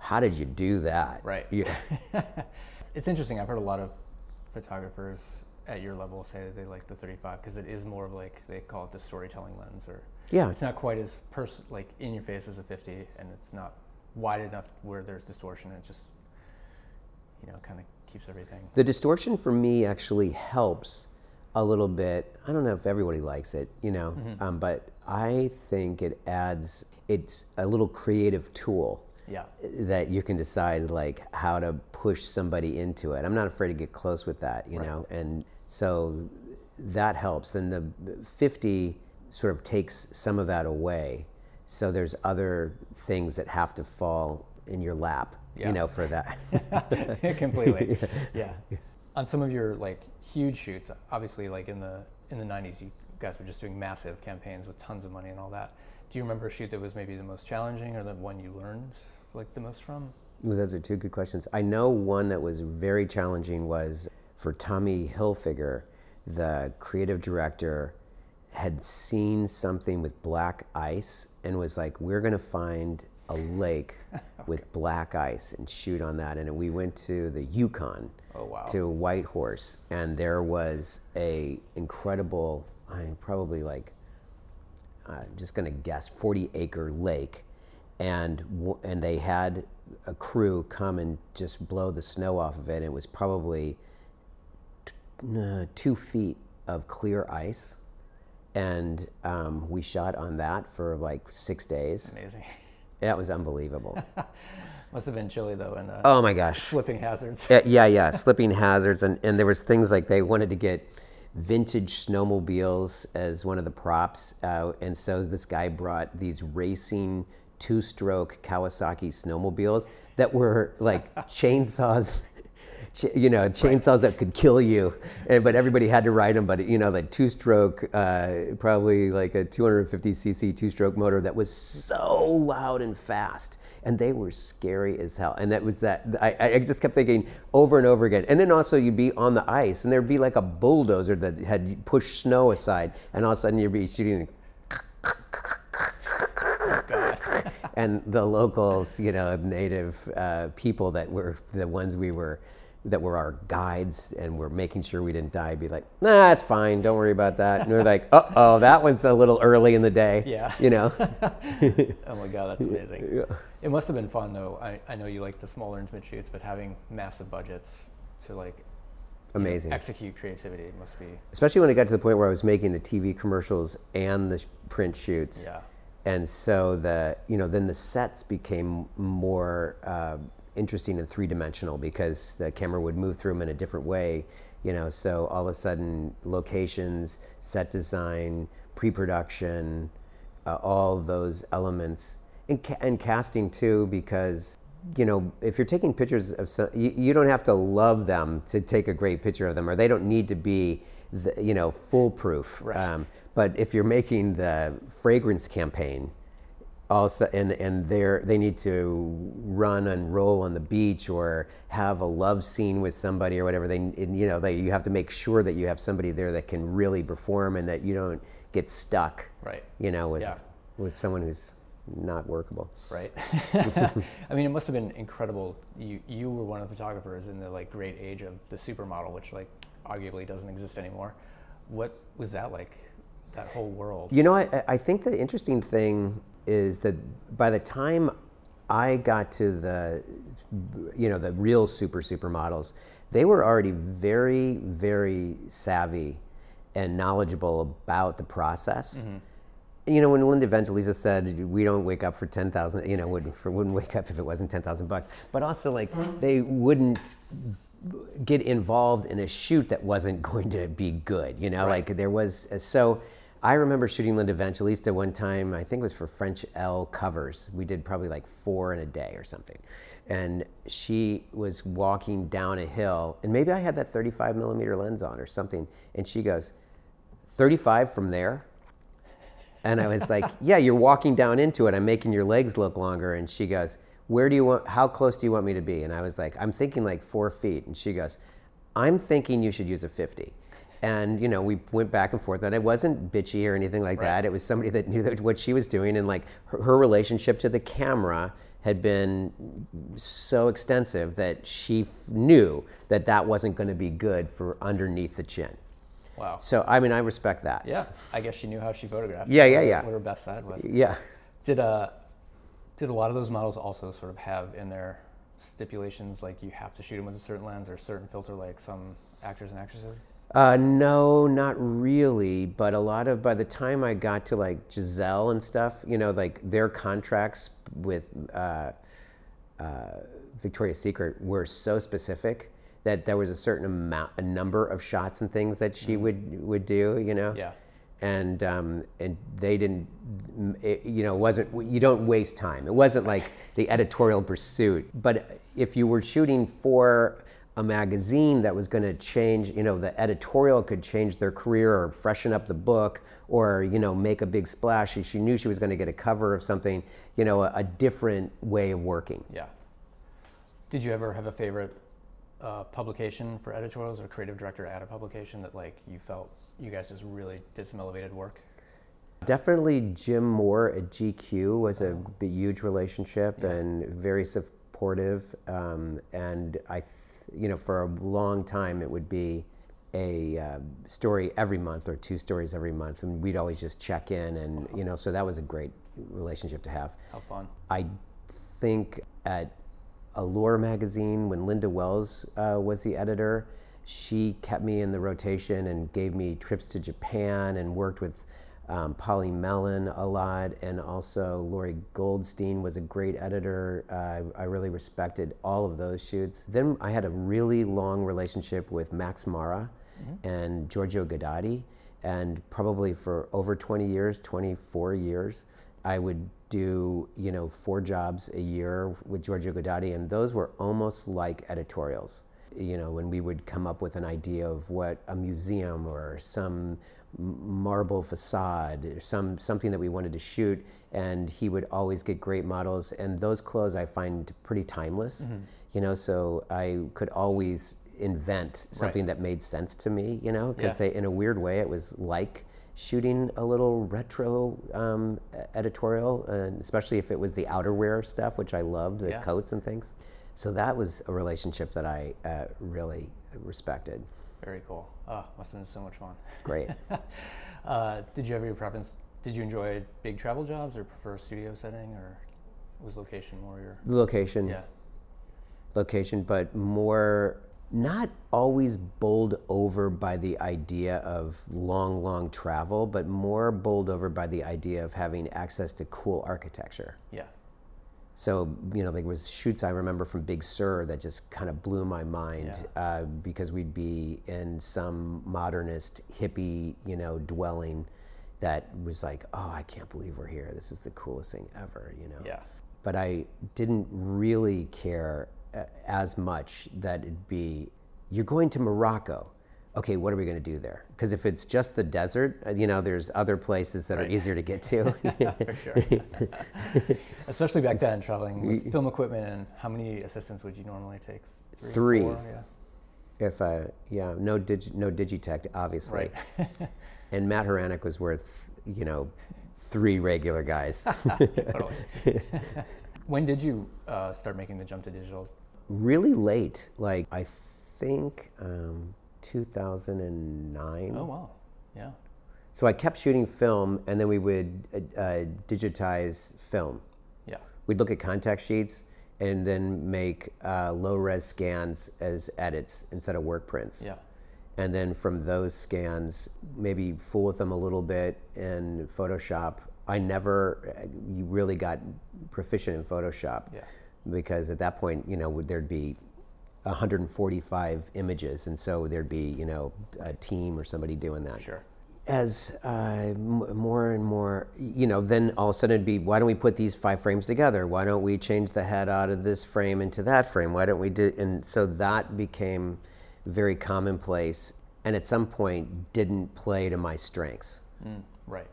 how did you do that Right. yeah It's interesting. I've heard a lot of photographers at your level say that they like the 35 because it is more of like they call it the storytelling lens, or Yeah. it's not quite as pers- like in your face as a 50, and it's not wide enough where there's distortion. It just you know kind of keeps everything. The distortion for me actually helps a little bit. I don't know if everybody likes it, you know, um, but I think it adds, it's a little creative tool Yeah. that you can decide like how to push somebody into it. I'm not afraid to get close with that, you know, and so that helps. And the 50 sort of takes some of that away. So there's other things that have to fall in your lap, Yeah. you know, for that. completely yeah. on some of your like huge shoots obviously like in the in the 90s you guys were just doing massive campaigns with tons of money and all that do you remember a shoot that was maybe the most challenging or the one you learned like the most from Well, those are two good questions. I know one that was very challenging was for Tommy Hilfiger, the creative director had seen something with black ice and was like, "We're going to find a lake with black ice and shoot on that." And we went to the Yukon, Oh, wow. to Whitehorse, and there was a incredible, I probably like I'm just going to guess 40 acre lake and and they had a crew come and just blow the snow off of it. And it was probably t- uh, two feet of clear ice. And um, we shot on that for like six days. Amazing. That was unbelievable. Must have been chilly though and uh, oh my gosh. Slipping hazards. Yeah, yeah, yeah, slipping hazards, and, and there was things like they wanted to get vintage snowmobiles as one of the props, uh, and so this guy brought these racing two-stroke Kawasaki snowmobiles that were like chainsaws. You know, chainsaws that could kill you, and, but everybody had to ride them. But you know, like two-stroke, uh, probably like a 250 cc two-stroke motor that was so loud and fast, and they were scary as hell. And that was that. I, I just kept thinking over and over again. And then also you'd be on the ice, and there'd be like a bulldozer that had pushed snow aside, and all of a sudden you'd be shooting. And the locals, you know, native uh, people that were the ones we were that were our guides and were making sure we didn't die be like, nah, it's fine, don't worry about that. And we're like, uh oh, that one's a little early in the day. Yeah. You know? oh my god, that's amazing. Yeah. It must have been fun though. I, I know you like the smaller intimate shoots, but having massive budgets to like know, Amazing. execute creativity must be Especially when it got to the point where I was making the TV commercials and the print shoots. yeah. And so the you know then the sets became more uh, interesting and three dimensional because the camera would move through them in a different way you know so all of a sudden locations set design pre-production uh, all those elements and, ca- and casting too because you know if you're taking pictures of some you, you don't have to love them to take a great picture of them or they don't need to be the, you know foolproof Right. um, but if you're making the fragrance campaign also and and they're they need to run and roll on the beach or have a love scene with somebody or whatever they and, you know they you have to make sure that you have somebody there that can really perform and that you don't get stuck Right. you know with Yeah. with someone who's not workable Right. I mean, it must have been incredible. You you were one of the photographers in the like great age of the supermodel, which like arguably doesn't exist anymore. What was that like? That whole world. You know, I, I think the interesting thing is that by the time I got to the, you know, the real super supermodels, they were already very, very savvy and knowledgeable about the process. Mm-hmm. You know, when Linda Evangelista said, "We don't wake up for ten thousand, you know, wouldn't for, wouldn't wake up if it wasn't ten thousand bucks," but also like mm-hmm. they wouldn't get involved in a shoot that wasn't going to be good. You know, like there was so. I remember shooting Linda Evangelista one time. I think it was for French Elle covers. We did probably like four in a day or something, and she was walking down a hill, and maybe I had that 35 millimeter lens on or something, and she goes, "35 from there." And I was like, "Yeah, you're walking down into it. I'm making your legs look longer." And she goes, "Where do you want? How close do you want me to be?" And I was like, "I'm thinking like four feet." And she goes, "I'm thinking you should use a 50." And you know, we went back and forth, and it wasn't bitchy or anything like that. It was somebody that knew that what she was doing, and like her, her relationship to the camera had been so extensive that she f- knew that that wasn't going to be good for underneath the chin. Wow. So I mean, I respect that. Yeah. I guess she knew how she photographed. Yeah, yeah, yeah. What her best side was. Yeah. Did uh, did a lot of those models also sort of have in their stipulations like you have to shoot them with a certain lens or a certain filter, like some actors and actresses? Uh, no, not really. But a lot of by the time I got to like Gisele and stuff, you know, like their contracts with uh, uh, Victoria's Secret were so specific that there was a certain amount, a number of shots and things that she would would do. You know. Yeah. And um, and they didn't, it, you know, it wasn't you don't waste time. It wasn't like the editorial pursuit. But if you were shooting for a magazine that was going to change, you know, the editorial could change their career or freshen up the book or, you know, make a big splash. She, she knew she was going to get a cover of something, you know, a, a different way of working. Yeah. Did you ever have a favorite uh, publication for editorials or creative director at a publication that like you felt you guys just really did some elevated work? Definitely Jim Moore at GQ was a huge relationship and very supportive. Um, and I, you know, for a long time it would be a uh, story every month or two stories every month, and we'd always just check in, and you know, so that was a great relationship to have. How fun. I think at Allure magazine, when Linda Wells uh, was the editor, she kept me in the rotation and gave me trips to Japan and worked with um, Polly Mellen a lot. And also, Lori Goldstein was a great editor. Uh, I really respected all of those shoots. Then I had a really long relationship with Max Mara and Giorgio Guidotti. And probably for over 20 years, 24 years, I would do, you know, four jobs a year with Giorgio Guidotti, and those were almost like editorials. You know, when we would come up with an idea of what a museum or some marble facade or some something that we wanted to shoot, and he would always get great models. And those clothes I find pretty timeless. You know, so I could always invent something that made sense to me. You know, because Yeah. in a weird way, it was like shooting a little retro um, editorial, uh, especially if it was the outerwear stuff, which I loved, the Yeah. coats and things. So that was a relationship that I uh, really respected. Very cool. Oh, must have been so much fun. Great. Uh, did you have your preference? Did you enjoy big travel jobs or prefer a studio setting or was location more your? location, Yeah. location, but more not always bowled over by the idea of long, long travel, but more bowled over by the idea of having access to cool architecture. Yeah. So, you know, there was shoots I remember from Big Sur that just kind of blew my mind uh, because we'd be in some modernist hippie, you know, dwelling that was like, oh, I can't believe we're here. This is the coolest thing ever, you know. Yeah. But I didn't really care uh, as much that it'd be, you're going to Morocco. Okay, what are we going to do there? Because if it's just the desert, uh, you know, there's other places that are easier to get to. For sure. Especially back then, traveling with film equipment and how many assistants would you normally take? Three. four? Yeah. If uh, yeah, no digi- no Digitech, obviously. Right. And Matt Hranek was worth, you know, three regular guys. totally. when did you uh, start making the jump to digital? really late, like I think um, 2009. Oh wow. Yeah. So I kept shooting film, and then we would uh, uh, digitize film. Yeah. We'd look at contact sheets and then make uh, low res scans as edits instead of work prints. Yeah. and then from those scans maybe fool with them a little bit in photoshop i never uh, really got proficient in photoshop Yeah. because at that point you know would- there'd be 145 images and so there'd be you know a team or somebody doing that Sure. as uh, m- more and more, you know, then all of a sudden it'd be, why don't we put these five frames together? Why don't we change the head out of this frame into that frame? Why don't we do? And so that became very commonplace, and at some point didn't play to my strengths. Mm, right.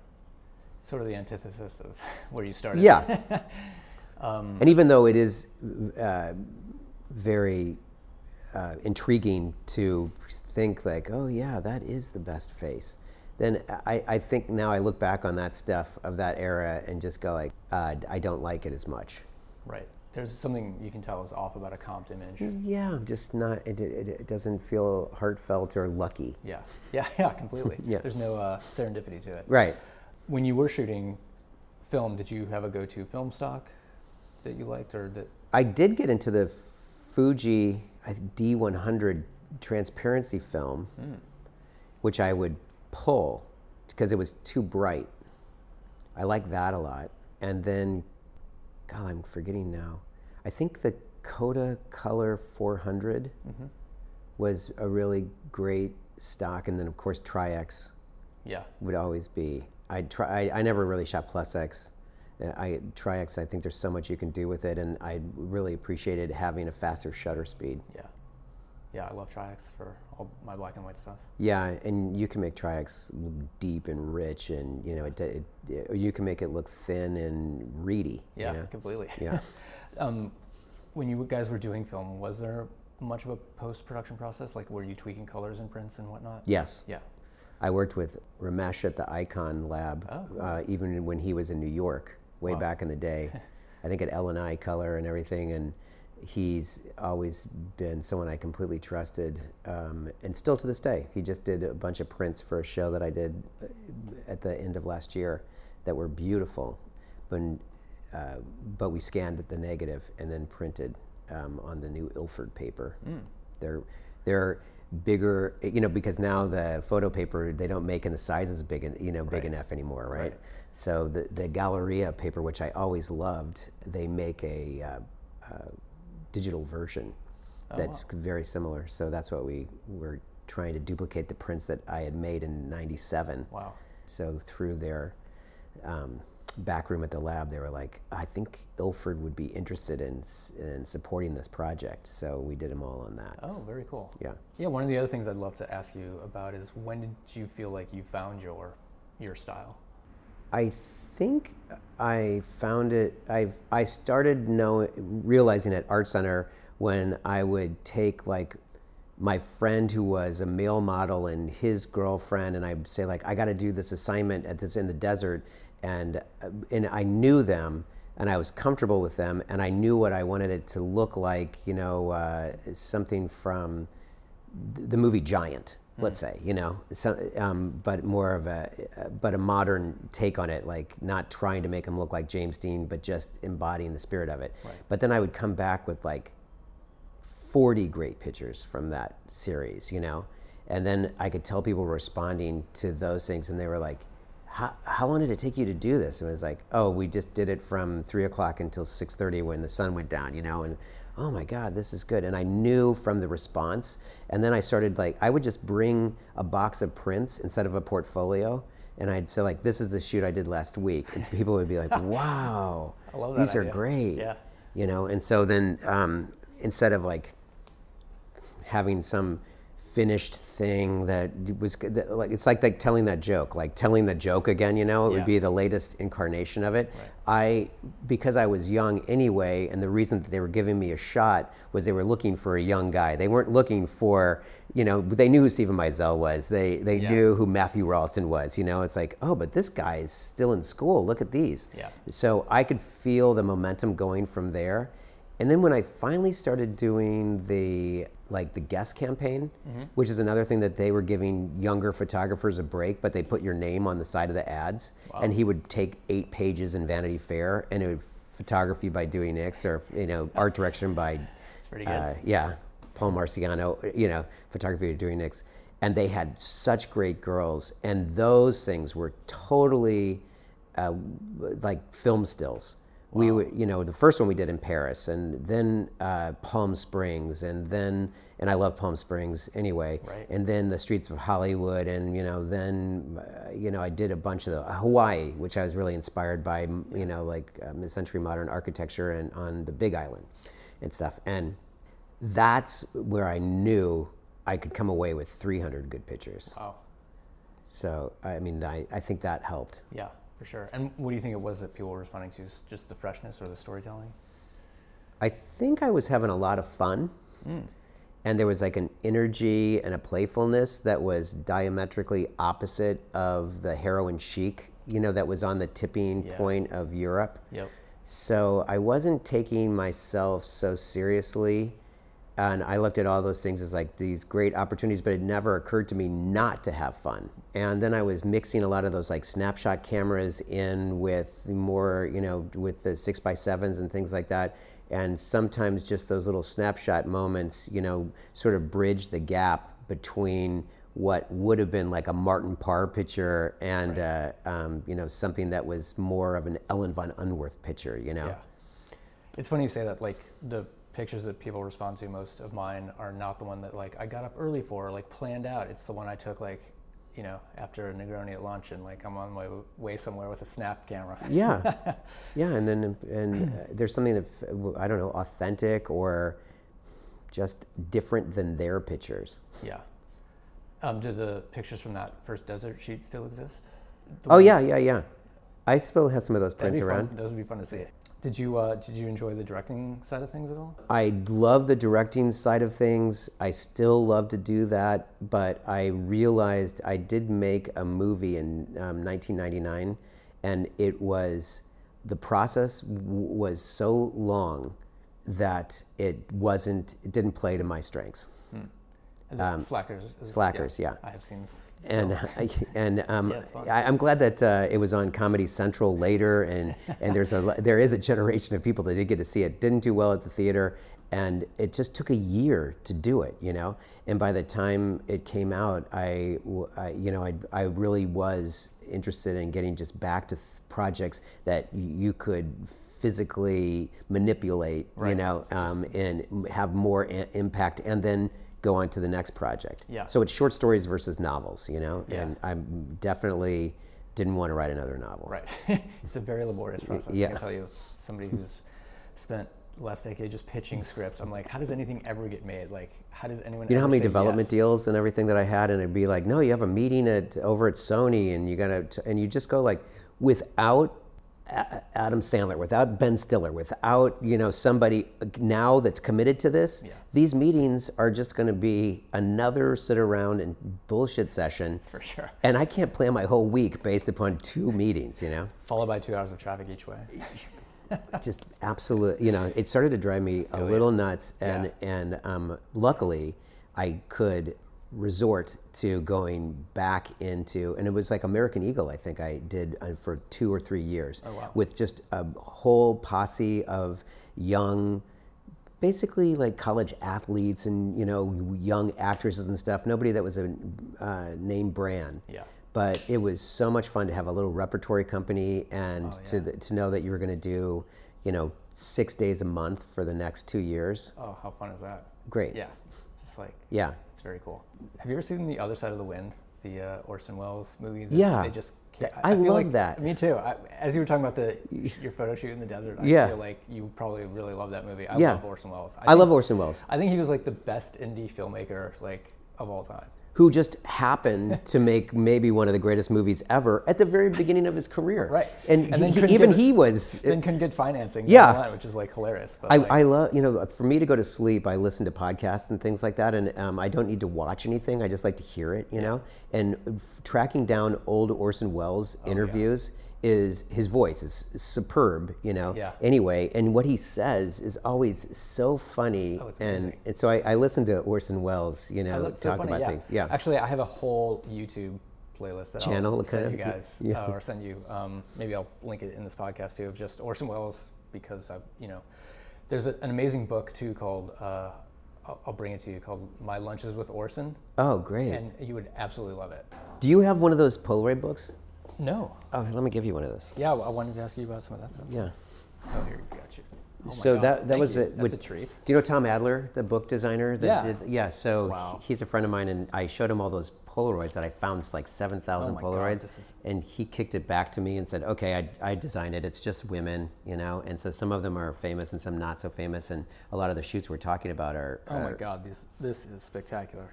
Sort of the antithesis of where you started. Yeah. and even though it is uh, very uh, intriguing to think like, oh yeah, that is the best face, then I, I think now I look back on that stuff of that era and just go like, uh, I don't like it as much. Right. There's something you can tell is off about a comped image. Yeah, I'm just not. It, it, it doesn't feel heartfelt or lucky. Yeah. Yeah. Yeah. Completely. Yeah. There's no uh, serendipity to it. Right. When you were shooting film, did you have a go-to film stock that you liked, or that? I did get into the Fuji D100 transparency film, hmm. which I would pull because it was too bright. I like that a lot. And then, God, I'm forgetting now. I think the Coda Color 400 mm-hmm. was a really great stock. And then, of course, Tri-X Yeah. would always be. I try. I, I never really shot Plus X. I Tri-X. I think there's so much you can do with it, and I really appreciated having a faster shutter speed. Yeah. Yeah. I love Tri-X for all my black and white stuff. Yeah, and you can make look deep and rich, and you know, it, it, it- you can make it look thin and reedy. you Yeah. know? Completely. Yeah. um, when you guys were doing film, was there much of a post-production process? Like, were you tweaking colors and prints and whatnot? Yes, Yeah. I worked with Ramesh at the Icon Lab, Oh, cool. uh, even when he was in New York, way Wow. back in the day. I think at L and I Color and everything, and he's always been someone I completely trusted, um, and still to this day. He just did a bunch of prints for a show that I did uh, at the end of last year that were beautiful, when, uh, but we scanned the negative and then printed um, on the new Ilford paper. They're they're bigger, you know, because now the photo paper they don't make in the sizes big, you know, big Right. enough anymore, right? Right. So the the Galerie paper, which I always loved, they make a uh, uh, digital version that's very similar. So that's what we were trying to duplicate the prints that I had made in '97. Wow. So through their um, back room at the lab, they were like, I think Ilford would be interested in, in supporting this project. So we did them all on that. Oh, very cool. Yeah. Yeah. One of the other things I'd love to ask you about is when did you feel like you found your your style? I think I found it. I I started knowing, realizing at Art Center when I would take like my friend who was a male model and his girlfriend, and I'd say like, I got to do this assignment at this in the desert, and uh, and I knew them, and I was comfortable with them, and I knew what I wanted it to look like, you know, uh, something from the movie Giant, let's say, you know, so, um, but more of a, uh, but a modern take on it, like not trying to make him look like James Dean, but just embodying the spirit of it. But then I would come back with like 40 great pictures from that series, you know? And then I could tell people responding to those things and they were like, how, how long did it take you to do this? And it was like, oh, we just did it from three o'clock until 6.30 when the sun went down, you know? And oh my God, this is good. And I knew from the response. And then I started like, I would just bring a box of prints instead of a portfolio. And I'd say like, this is the shoot I did last week. And people would be like, wow, I love that these are great Yeah. you know and so then um, instead of like having some finished thing that was that, like it's like like telling that joke like telling the joke again you know it Yeah. would be the latest incarnation of it i because i was young anyway and the reason that they were giving me a shot was they were looking for a young guy they weren't looking for you know they knew who steven meisel was they they Yeah. knew who matthew rolston was you know it's like oh but this guy is still in school look at these Yeah. so I could feel the momentum going from there. And then when I finally started doing the like the Guess campaign, which is another thing that they were giving younger photographers a break, but they put your name on the side of the ads, and he would take eight pages in Vanity Fair, and it would photography by Dewey Nicks or you know art direction by It's pretty good. uh, yeah, Paul Marciano, you know, photography of Dewey Nicks. And they had such great girls. And those things were totally uh, like film stills. We were, you know, the first one we did in Paris, and then uh, Palm Springs, and then, and I love Palm Springs anyway, Right. and then the streets of Hollywood, and you know, then, uh, you know, I did a bunch of the Hawaii, which I was really inspired by, you know, like uh, mid-century modern architecture and on the Big Island, and stuff, and that's where I knew I could come away with 300 good pictures. Wow. So I mean, I, I think that helped. Yeah, for sure. And what do you think it was that people were responding to? Just the freshness or the storytelling? I think I was having a lot of fun. Hmm. And there was like an energy and a playfulness that was diametrically opposite of the heroin chic, you know, that was on the tipping Yeah. point of Europe. Yep. So I wasn't taking myself so seriously. And I looked at all those things as like these great opportunities, but it never occurred to me not to have fun. And then I was mixing a lot of those like snapshot cameras in with more, you know, with the six by sevens and things like that. And sometimes just those little snapshot moments, you know, sort of bridge the gap between what would have been like a Martin Parr picture and, uh, um, you know, something that was more of an Ellen von Unwerth picture, you know? Yeah. It's funny you say that. Like the pictures that people respond to most of mine are not the one that like I got up early for, or, like planned out. It's the one I took like, you know, after a Negroni at lunch, and like I'm on my way somewhere with a snap camera. yeah yeah and then and uh, there's something that I don't know authentic or just different than their pictures yeah. Um, do the pictures from that first desert sheet still exist? The oh yeah yeah yeah i still have some of those prints around fun. Those would be fun to see. Did you uh, did you enjoy the directing side of things at all? i love the directing side of things. I still love to do that but i realized i did make a movie in um, 1999 and it was the process w- was so long that it wasn't it didn't play to my strengths. Is it Slackers. is- Um, Slackers, yeah. I have seen. s- and I, and um, yeah, I, I'm glad that uh, it was on Comedy Central later, and and there's a there is a generation of people that did get to see it. Didn't do well at the theater, and it just took a year to do it, you know. And by the time it came out, I you know I I really was interested in getting just back to th- projects that you could physically manipulate, you know, um, and have more I- impact, and then go on to the next project. Yeah. So it's short stories versus novels, you know, Yeah. and I definitely didn't want to write another novel. Right. it's a very laborious process. Yeah. I can tell you, somebody who's spent the last decade just pitching scripts. I'm like, how does anything ever get made? Like, how does anyone? You know how many development yes? deals and everything that I had, and it'd be like, no, you have a meeting at over at Sony, and you gotta, t-, and you just go like, without Adam Sandler, without Ben Stiller, without you know somebody now that's committed to this, Yeah. these meetings are just going to be another sit around and bullshit session. For sure. And I can't plan my whole week based upon two meetings. You know, Followed by two hours of traffic each way. just absolute. You know, it started to drive me a little nuts, and and um, luckily, I could resort to going back into, and it was like American Eagle. I think I did uh, for two or three years wow. with just a whole posse of young. Basically, like college athletes and you know young actresses and stuff. Nobody that was a uh, name brand. Yeah. But it was so much fun to have a little repertory company and Oh, to, to know that you were going to do, you know, six days a month for the next two years. Oh, how fun is that? Great. Yeah. It's just like, Yeah. It's very cool. Have you ever seen The Other Side of the Wind, the uh, Orson Welles movie? that Yeah. They just. I, I love like- that. Me too. I, as you were talking about the your photo shoot in the desert, I Yeah. feel like you probably really love that movie. I Yeah. love Orson Welles. I think- love Orson Welles, I think he was like the best indie filmmaker like of all time. Who just happened to make maybe one of the greatest movies ever at the very beginning of his career. Right. And, And then he- even get- he was. Then couldn't get financing. Yeah. line, which is like hilarious. But I, like, I love, you know, for me to go to sleep, I listen to podcasts and things like that, and um, I don't need to watch anything. I just like to hear it, you know. And f- tracking down old Orson Welles Oh, interviews is his voice is superb, you know. Yeah. Anyway, and what he says is always so funny, Oh, it's and, amazing. and so I, I listen to Orson Welles, you know, Oh, talk so about yeah. things. Yeah. Actually, I have a whole YouTube playlist that Channel, I'll send you guys, Yeah. uh, or send you. Um, maybe I'll link it in this podcast too of just Orson Welles because I, you know, there's a, an amazing book too called. Uh, I'll, I'll bring it to you called My Lunches with Orson, oh, great. and you would absolutely love it. Do you have one of those Polaroid books? No. Oh, let me give you one of those. Yeah, I wanted to ask you about some of that stuff. Yeah. Oh, here, got you. Oh my so God, that that thank was you. a, That's would- a treat. Do you know Tom Adler, the book designer? That Yeah. Did, yeah. So Wow. he's a friend of mine, and I showed him all those Polaroids that I found, it's like seven thousand Oh God, Polaroids, this is- and he kicked it back to me and said, "Okay, I, I designed it. It's just women, you know." And so some of them are famous and some not so famous, and a lot of the shoots we're talking about are. Oh my God, this this is spectacular.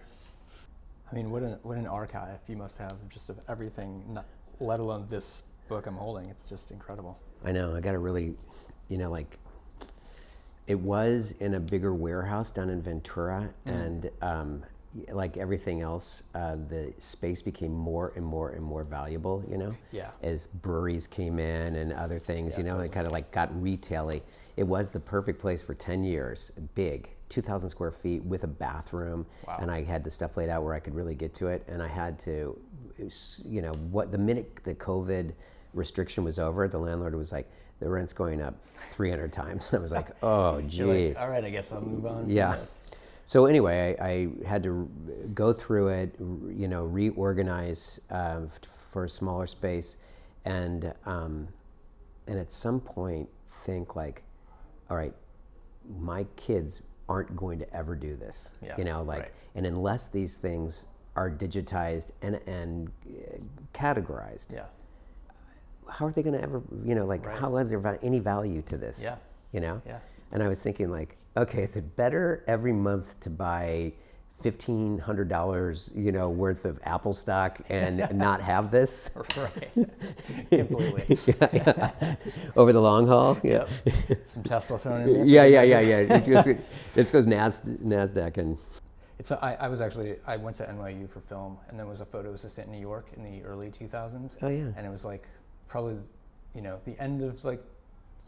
I mean, what an what an archive you must have just of everything, not, let alone this book I'm holding. It's just incredible. I know. I got to really, you know, like. It was in a bigger warehouse down in Ventura, Mm. and um, like everything else, uh, the space became more and more and more valuable. You know, Yeah. as breweries came in and other things. you know, and it kind of like got retail-y. It was the perfect place for ten years. Big, two thousand square feet with a bathroom, Wow. and I had the stuff laid out where I could really get to it. And I had to, you know, what the minute the COVID restriction was over, the landlord was like, the rent's going up 300 times. I was like, oh, You're like, geez. all right, I guess I'll move on. Yeah. So anyway, I, I had to go through it, you know, reorganize um, f- for a smaller space, and um, and at some point think like, all right, my kids aren't going to ever do this, Yeah, you know, like, right. and unless these things are digitized and and uh, categorized, Yeah. how are they going to ever, you know, like, Right. how is there any value to this? Yeah. You know? Yeah. And I was thinking, like, okay, is it better every month to buy fifteen hundred dollars, you know, worth of Apple stock and not have this Right. Completely. Yeah, yeah. over the long haul? Yeah, Some Tesla thrown in there. yeah, yeah, yeah, yeah. It just, it just goes Nas, Nasdaq and It's a, I, I was actually I went to NYU for film and then was a photo assistant in New York in the early 2000s. Oh, yeah. And it was like probably you know the end of like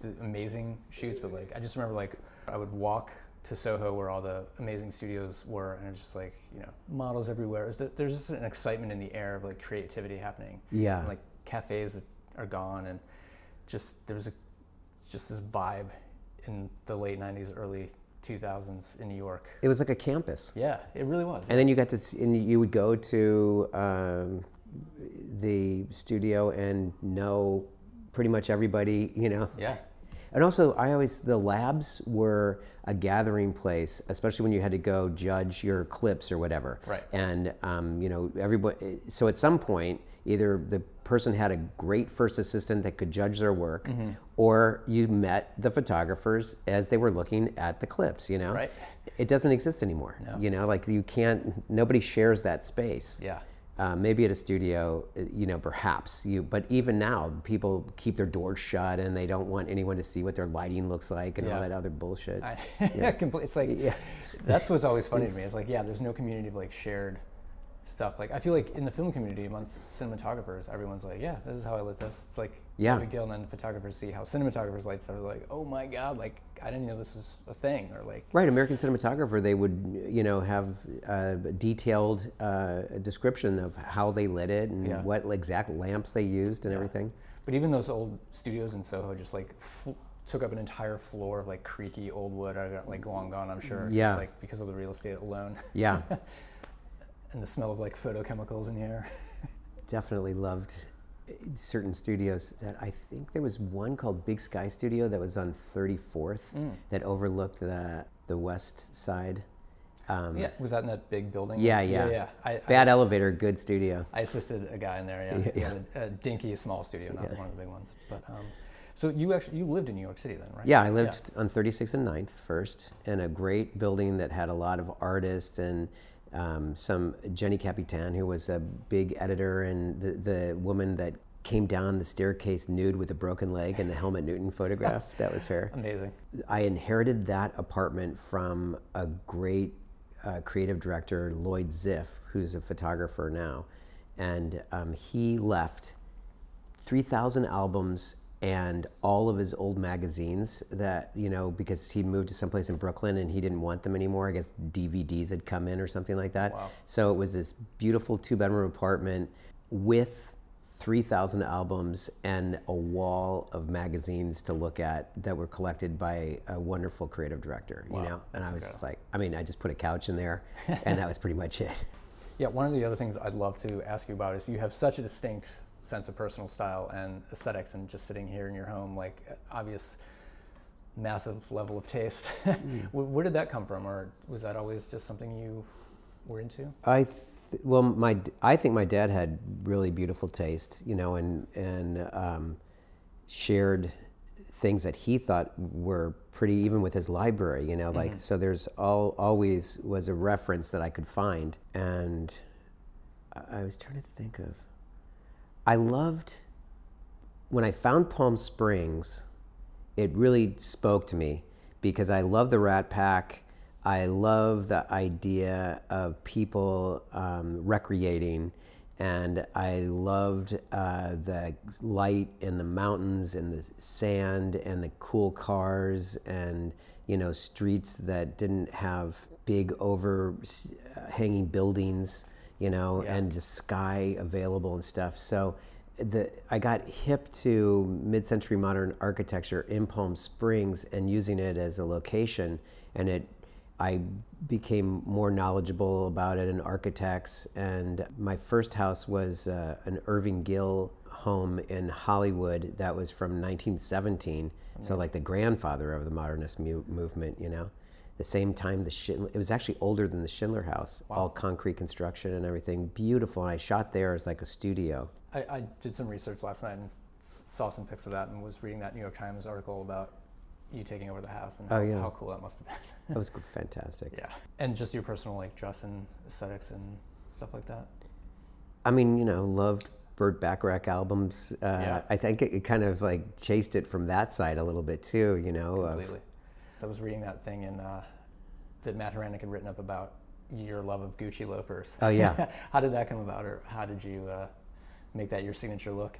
the amazing shoots, but like I just remember like I would walk to Soho where all the amazing studios were, and it's just like you know models everywhere. There's, there's just an excitement in the air of like creativity happening. Yeah. And, like cafes that are gone, and just there was a just this vibe in the late 90s, early 2000s in New York. it was like a campus. Yeah, it really was. And then you got to, see, and you would go to um, the studio and know pretty much everybody, you know. yeah. And also, I always the labs were a gathering place, especially when you had to go judge your clips or whatever. Right. And um, you know, everybody. So at some point, either the person had a great first assistant that could judge their work, Mm-hmm. or you met the photographers as they were looking at the clips. You know. Right. It doesn't exist anymore. No. You know, like you can't. Nobody shares that space. Yeah. Uh, maybe at a studio, uh, you know, perhaps you. But even now, people keep their doors shut and they don't want anyone to see what their lighting looks like and all that other bullshit. I, yeah. it's like Yeah. that's what's always funny to me. It's like yeah, there's no community of like shared stuff. Like I feel like in the film community amongst cinematographers, everyone's like, yeah, this is how I lit this. It's like Yeah. no big deal. And then photographers see how cinematographers light stuff. They're like, oh my god, like I didn't know this was a thing, or like Right, American cinematographer, they would, you know, have a detailed uh, description of how they lit it and Yeah. what exact lamps they used and everything. But even those old studios in Soho just like f- took up an entire floor of like creaky old wood. I got like long gone, I'm sure. Yeah. Just, like because of the real estate alone Yeah, and the smell of like photochemicals in the air. definitely loved uh, certain studios that I think there was one called Big Sky Studio that was on 34th Mm. that overlooked the the west side. Um, yeah. Was that in that big building? Yeah, yeah. Yeah, yeah. I, Bad elevator, good studio. I, I assisted a guy in there. Yeah. Yeah, had a, a dinky small studio, not Yeah. one of the big ones. But um, so you actually you lived in New York City then, right? Yeah, I lived on 36th and 9th first in a great building that had a lot of artists and um, some Jenny Capitain, who was a big editor, and the, the woman that came down the staircase nude with a broken leg and the Helmut Newton photograph. that was her. Amazing. I inherited that apartment from a great uh, creative director, Lloyd Ziff, who's a photographer now. And um, he left 3,000 albums and all of his old magazines that, you know, because he moved to someplace in Brooklyn and he didn't want them anymore. I guess DVDs had come in or something like that. Wow. So it was this beautiful two bedroom apartment with 3,000 albums and a wall of magazines to look at that were collected by a wonderful creative director, Wow, you know? And that's I was just like, I mean, I just put a couch in there and that was pretty much it. Yeah, one of the other things I'd love to ask you about is you have such a distinct sense of personal style and aesthetics, and just sitting here in your home, like obvious massive level of taste. Where, where did that come from, or was that always just something you were into? I th- well, my i think my dad had really beautiful taste, you know, and and um, shared things that he thought were pretty even with his library, you know, like so. There's all always was a reference that I could find, and I- I was trying to think of. I loved when I found Palm Springs it really spoke to me because I love the Rat Pack. I love the idea of people um, recreating, and I loved uh, the light and the mountains and the sand and the cool cars and you know streets that didn't have big overhanging buildings, you know, Yeah. and just sky available and stuff. So the I got hip to mid-century modern architecture in Palm Springs and using it as a location, and it I became more knowledgeable about it and architects. And my first house was uh, an Irving Gill home in Hollywood that was from 1917. So like the grandfather of the modernist mu- movement, you know. The same time the Schindler, it was actually older than the Schindler House, all concrete construction and everything, beautiful. And I shot there as like a studio. I, I did some research last night and saw some pics of that, and was reading that New York Times article about you taking over the house and Oh, how, yeah. how cool that must have been. That was fantastic. yeah, and just your personal like dress and aesthetics and stuff like that. I mean, you know, loved Burt Bacharach albums. Uh, Yeah. I think it, it kind of like chased it from that side a little bit too, you know. of- Completely. I was reading that thing in uh, that Matt Hranek had written up about your love of Gucci loafers. Oh, yeah. how did that come about, or how did you uh, make that your signature look?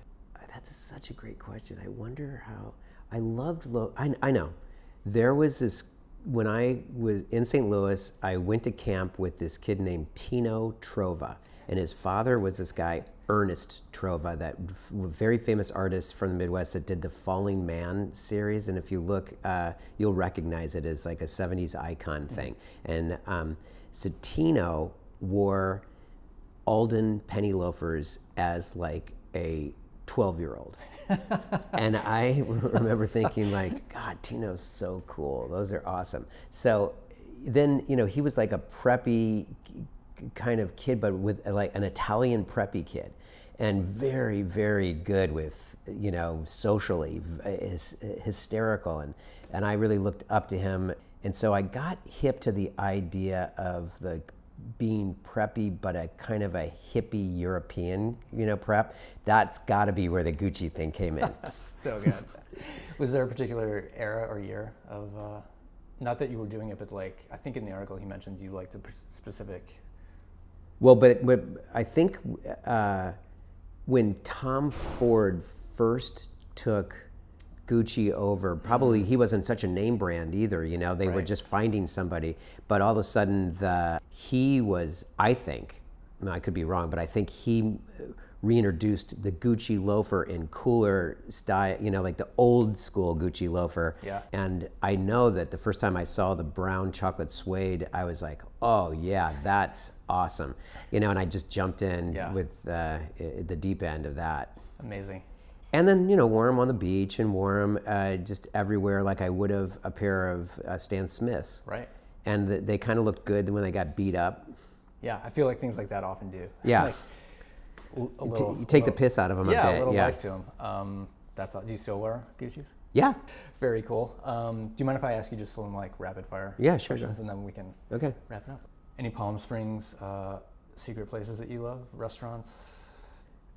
That's such a great question. I wonder how. I loved. Lo- I, I know. There was this when I was in St. Louis. I went to camp with this kid named Tino Trova, and his father was this guy Ernest Trova, that very famous artist from the Midwest that did the Falling Man series. And if you look, uh, you'll recognize it as like a '70s icon thing. And um, so Tino wore Alden penny loafers as like a 12 year old. and I remember thinking like, God, Tino's so cool. Those are awesome. So then, you know, he was like a preppy kind of kid, but with like an Italian preppy kid and very, very good with, you know, socially, hys- hysterical. And, and I really looked up to him. And so I got hip to the idea of the being preppy, but a kind of a hippie European, you know, prep. That's got to be where the Gucci thing came in. so good. Was there a particular era or year of, uh, not that you were doing it, but like I think in the article he mentioned you liked a specific. Well, but, but I think uh, when Tom Ford first took Gucci over, probably he wasn't such a name brand either. You know, they were just finding somebody. But all of a sudden, the he was, I think, I, mean, I could be wrong, but I think he reintroduced the Gucci loafer in cooler style. You know, like the old school Gucci loafer. Yeah. And I know that the first time I saw the brown chocolate suede, I was like, oh, yeah, that's awesome. You know, and I just jumped in Yeah. with uh, the deep end of that. Amazing. And then, you know, Warm on the beach and Warm uh, just everywhere like I would have a pair of uh, Stan Smiths. Right. And th- they kind of looked good when they got beat up. Yeah, I feel like things like that often do. Yeah. like, a little, you take the little- piss out of them yeah, a a bit. little yeah. life to them. Um, that's all. Do you still wear Gucci's? Yeah. Very cool. Um, do you mind if I ask you just some like rapid fire Yeah, sure, questions, and then we can Okay. wrap it up? Any Palm Springs uh, secret places that you love? Restaurants?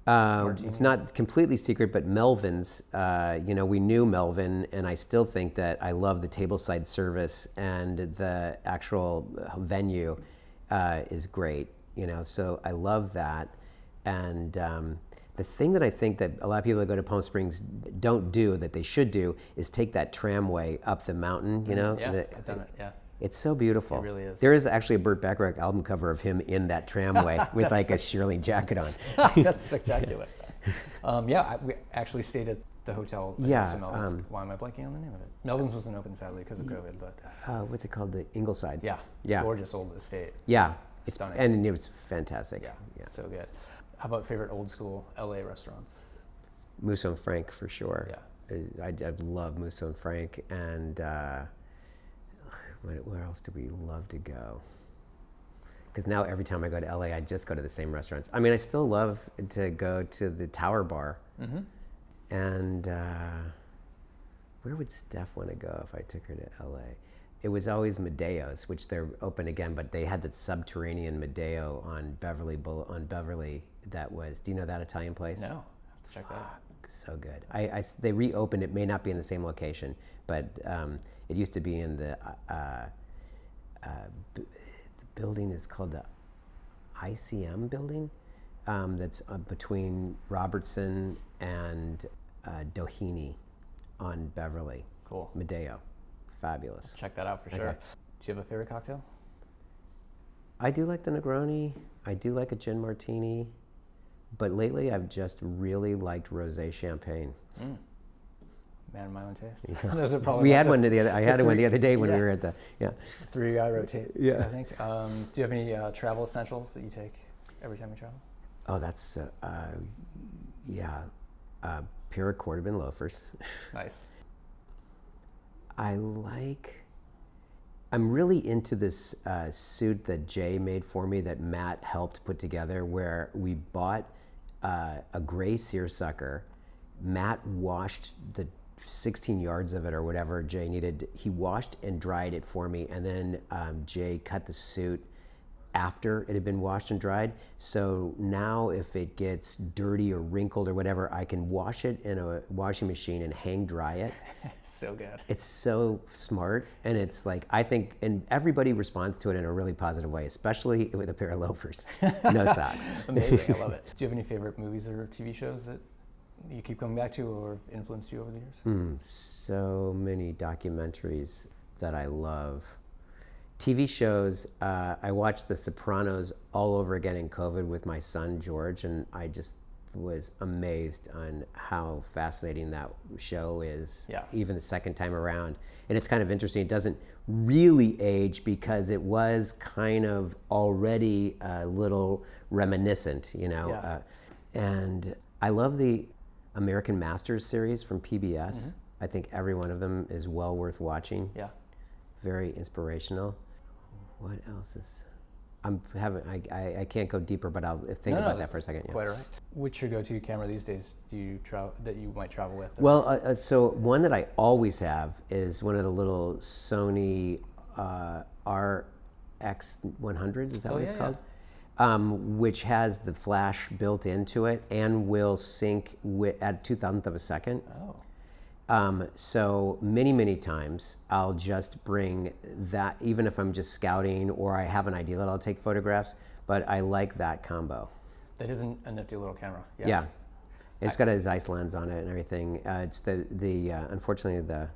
Uh, it's not completely secret, but Melvin's, uh, you know, we knew Melvin, and I still think that I love the tableside service and the actual venue uh, is great, you know, so I love that. And um, the thing that I think that a lot of people that go to Palm Springs don't do that they should do is take that tramway up the mountain, you know? Mm, Yeah, The- I've done it. Yeah. it's so beautiful. It really is. There is actually a Burt Bacharach album cover of him in that tramway with like a Shirley jacket on. That's spectacular. um, yeah, I, we actually stayed at the hotel. Yeah, um, Why am I blanking on the name of it? Melvin's wasn't open sadly because of COVID, but uh, what's it called? The Ingleside. yeah, Yeah. gorgeous old estate. Yeah. It's, Stunning. And it was fantastic. Yeah, Yeah. so good. How about favorite old school LA restaurants? Musso and Frank for sure. Yeah. I, I love Musso and Frank. And uh, where, else do we love to go? Because now every time I go to LA, I just go to the same restaurants. I mean, I still love to go to the Tower Bar. Mm-hmm. And uh, where would Steph want to go if I took her to LA? It was always Madeo's, which they're open again, but they had that subterranean Madeo on Beverly on Beverly. That was. Do you know that Italian place? No, I have to check that. So good. I, I they reopened. It may not be in the same location, but um, it used to be in the. Uh, uh, b- the building is called the ICM building. Um, that's uh, between Robertson and uh, Doheny on Beverly. Cool. Madeo. Fabulous. Check that out for sure. Do you have a favorite cocktail? I do like the Negroni. I do like a gin martini. But lately, I've just really liked rosé champagne. Man of my own taste. Those are probably We had the one the other. I had one the other day when yeah. we were at the. Yeah. three guy rotate. Yeah. I think. Um, do you have any uh, travel essentials that you take every time you travel? Oh, that's uh, uh, yeah. Uh, pair of Cordovan loafers. Nice. I like. I'm really into this uh, suit that Jay made for me that Matt helped put together, where we bought uh, a gray seersucker. Matt washed the 16 yards of it or whatever Jay needed. He washed and dried it for me, and then um, Jay cut the suit after it had been washed and dried. So now, if it gets dirty or wrinkled or whatever, I can wash it in a washing machine and hang dry it. so good. It's so smart, and it's like I think, and everybody responds to it in a really positive way, especially with a pair of loafers, no socks. Amazing. I love it. Do you have any favorite movies or TV shows that you keep coming back to or influenced you over the years? Mm, so many documentaries that I love. TV shows. Uh, I watched The Sopranos all over again in COVID with my son George, and I just was amazed on how fascinating that show is. Yeah. Even the second time around, and it's kind of interesting. It doesn't really age because it was kind of already a little reminiscent, you know. Yeah. Uh, and I love the American Masters series from PBS. I think every one of them is well worth watching. Yeah. Very inspirational. What else is? I'm having. I, I, I can't go deeper, but I'll think No, no, about that for a second. Yeah. Quite all right. What's your go-to camera these days? Do you travel that you might travel with? Well, uh, uh, so one that I always have is one of the little Sony uh, X100s, is that Oh, what it's yeah, yeah. called? Um, which has the flash built into it and will sync wi- at two thousandth of a second. Oh. Um, so many, many times I'll just bring that, even if I'm just scouting or I have an idea that I'll take photographs, but I like that combo. That isn't a nifty little camera. Yeah. It's got a Zeiss lens on it and everything. Uh, it's the, the uh, unfortunately, the,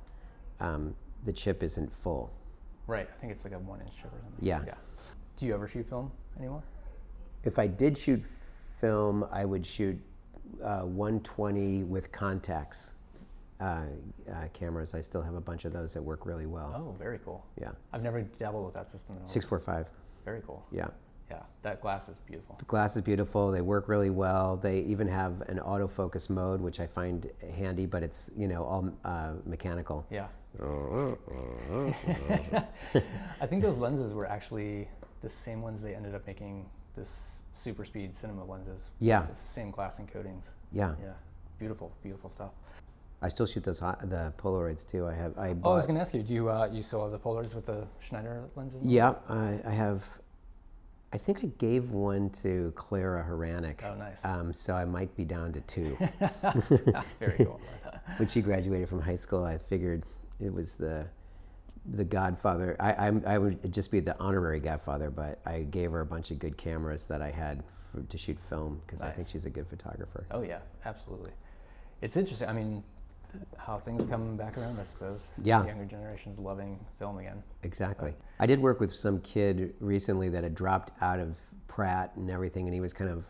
um, the chip isn't full. Right. I think it's like a one inch chip or something. Yeah. Yeah. Do you ever shoot film anymore? If I did shoot film, I would shoot uh, 120 with Contax uh, uh, cameras. I still have a bunch of those that work really well. Oh, very cool. Yeah. I've never dabbled with that system at all. 645. Very cool. Yeah. Yeah. That glass is beautiful. The glass is beautiful. They work really well. They even have an autofocus mode, which I find handy, but it's you know all uh, mechanical. Yeah. I think those lenses were actually the same ones they ended up making this super speed cinema lenses. Yeah. It's the same glass and coatings. Yeah. Yeah. Beautiful, beautiful stuff. I still shoot those the Polaroids too. I have I Oh, I was going to ask you, do you uh, you still have the Polaroids with the Schneider lenses? yeah, I, I have. I think I gave one to Clara Hranek. Oh, nice. Um, so I might be down to two. Very cool. when she graduated from high school, I figured it was the the Godfather. I, I'm, I would just be the honorary Godfather, but I gave her a bunch of good cameras that I had for, to shoot film because I think she's a good photographer. Oh yeah, absolutely. It's interesting. I mean, how things come back around, I suppose. Yeah. The younger generation's loving film again. Exactly. I did work with some kid recently that had dropped out of Pratt and everything, and he was kind of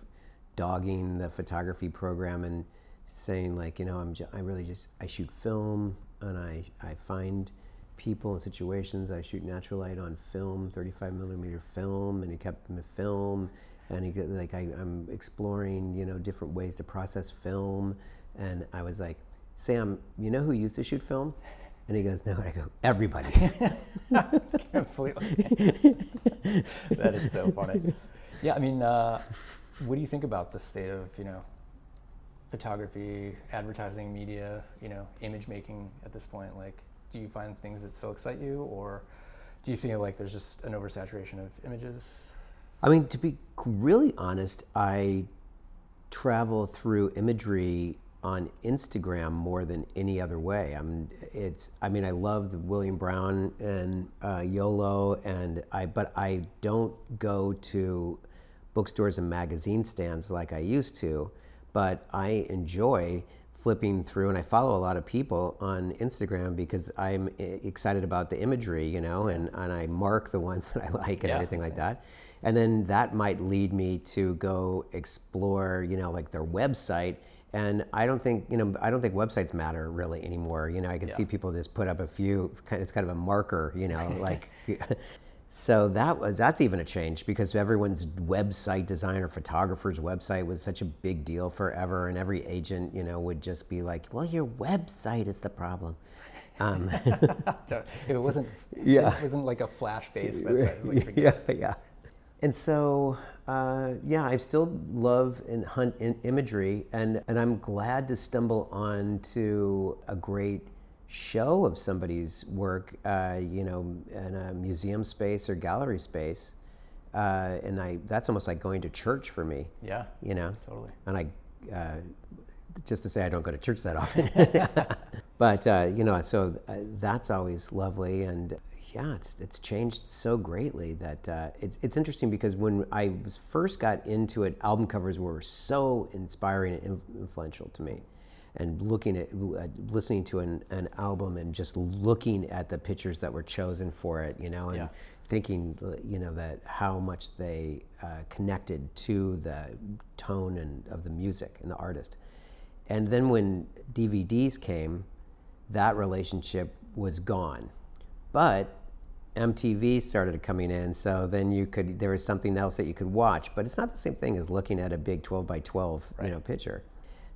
dogging the photography program and saying like, you know, I'm I really just I shoot film and I I find people and situations. I shoot natural light on film, 35 millimeter film, and he kept me film. And he like I, I'm exploring, you know, different ways to process film, and I was like, Sam, you know who used to shoot film? And he goes, No. And I go, Everybody. Completely. that is so funny. Yeah, I mean, uh, what do you think about the state of you know photography, advertising, media, you know, image making at this point? Like, do you find things that still excite you, or do you feel like there's just an oversaturation of images? I mean, to be really honest, I travel through imagery on Instagram more than any other way. I mean, it's. I mean, I love the William Brown and uh, YOLO, and I. But I don't go to bookstores and magazine stands like I used to. But I enjoy flipping through, and I follow a lot of people on Instagram because I'm e- excited about the imagery, you know, and, and I mark the ones that I like and Yeah, everything like that. And then that might lead me to go explore, you know, like their website. And I don't think, you know, I don't think websites matter really anymore. You know, I can Yeah. see people just put up a few, it's kind of a marker, you know, like. So that was that's even a change because everyone's website designer, photographer's website was such a big deal forever, and every agent, you know, would just be like, "Well, your website is the problem." Um, So if it wasn't, Yeah. it wasn't like a flash-based website. It was like, yeah, yeah. And so, uh, yeah, I still love and hunt in imagery, and, and I'm glad to stumble onto a great show of somebody's work, uh, you know, in a museum space or gallery space. Uh, and I, that's almost like going to church for me, yeah, you know? totally. and I, uh, just to say I don't go to church that often, but uh, you know, so uh, that's always lovely, and yeah, it's it's changed so greatly that uh, it's it's interesting because when I was first got into it, album covers were so inspiring and influential to me, and looking at uh, listening to an, an album and just looking at the pictures that were chosen for it, you know, and Yeah. thinking you know that how much they uh, connected to the tone and of the music and the artist. And then when dvds came that relationship was gone. But mtv started coming in so then you could there was something else that you could watch but it's not the same thing as looking at a big 12 by 12 you know picture.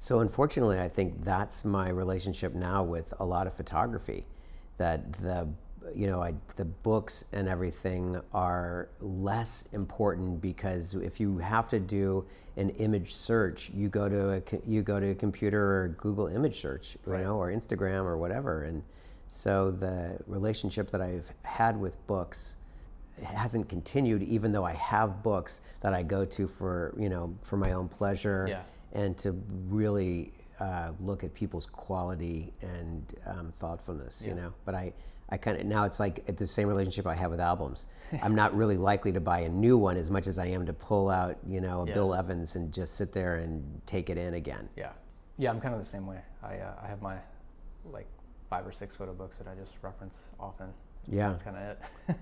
So unfortunately i think that's my relationship now with a lot of photography that the you know I, the books and everything are less important because if you have to do an image search you go to a you go to a computer or google image search you know or instagram or whatever and so the relationship that i've had with books hasn't continued, even though I have books that I go to for you know for my own pleasure Yeah. and to really uh, look at people's quality and um, thoughtfulness. You know, but I. I kind of now it's like the same relationship I have with albums. I'm not really likely to buy a new one as much as I am to pull out, you know, a Yeah. Bill Evans and just sit there and take it in again. Yeah, yeah, I'm kind of the same way. I uh, I have my like five or six photo books that I just reference often. Yeah. that's kind of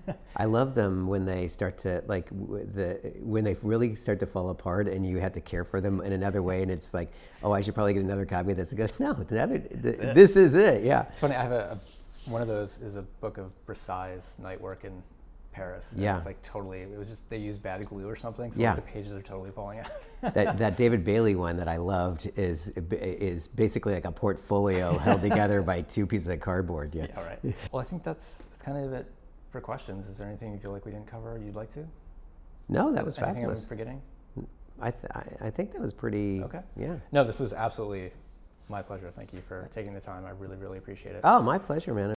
it. I love them when they start to like w- the when they really start to fall apart, and you have to care for them in another way. And it's like, oh, I should probably get another copy of this. It goes, no, the other, the, this is it. Yeah, It's funny. I have a, a one of those is a book of Brassaï night work in Paris. Yeah. it's like totally. It was just they used bad glue or something, so Yeah. like, the pages are totally falling out. that that David Bailey one that I loved is is basically like a portfolio held together by two pieces of cardboard. Yeah. yeah, right. Well, I think that's that's kind of it for questions. Is there anything you feel like we didn't cover you'd like to? No, that was Anything I'm fabulous. forgetting? I, th- I I think that was pretty. Okay. Yeah. No, this was absolutely my pleasure. Thank you for taking the time. I really, really appreciate it. Oh, my pleasure, man.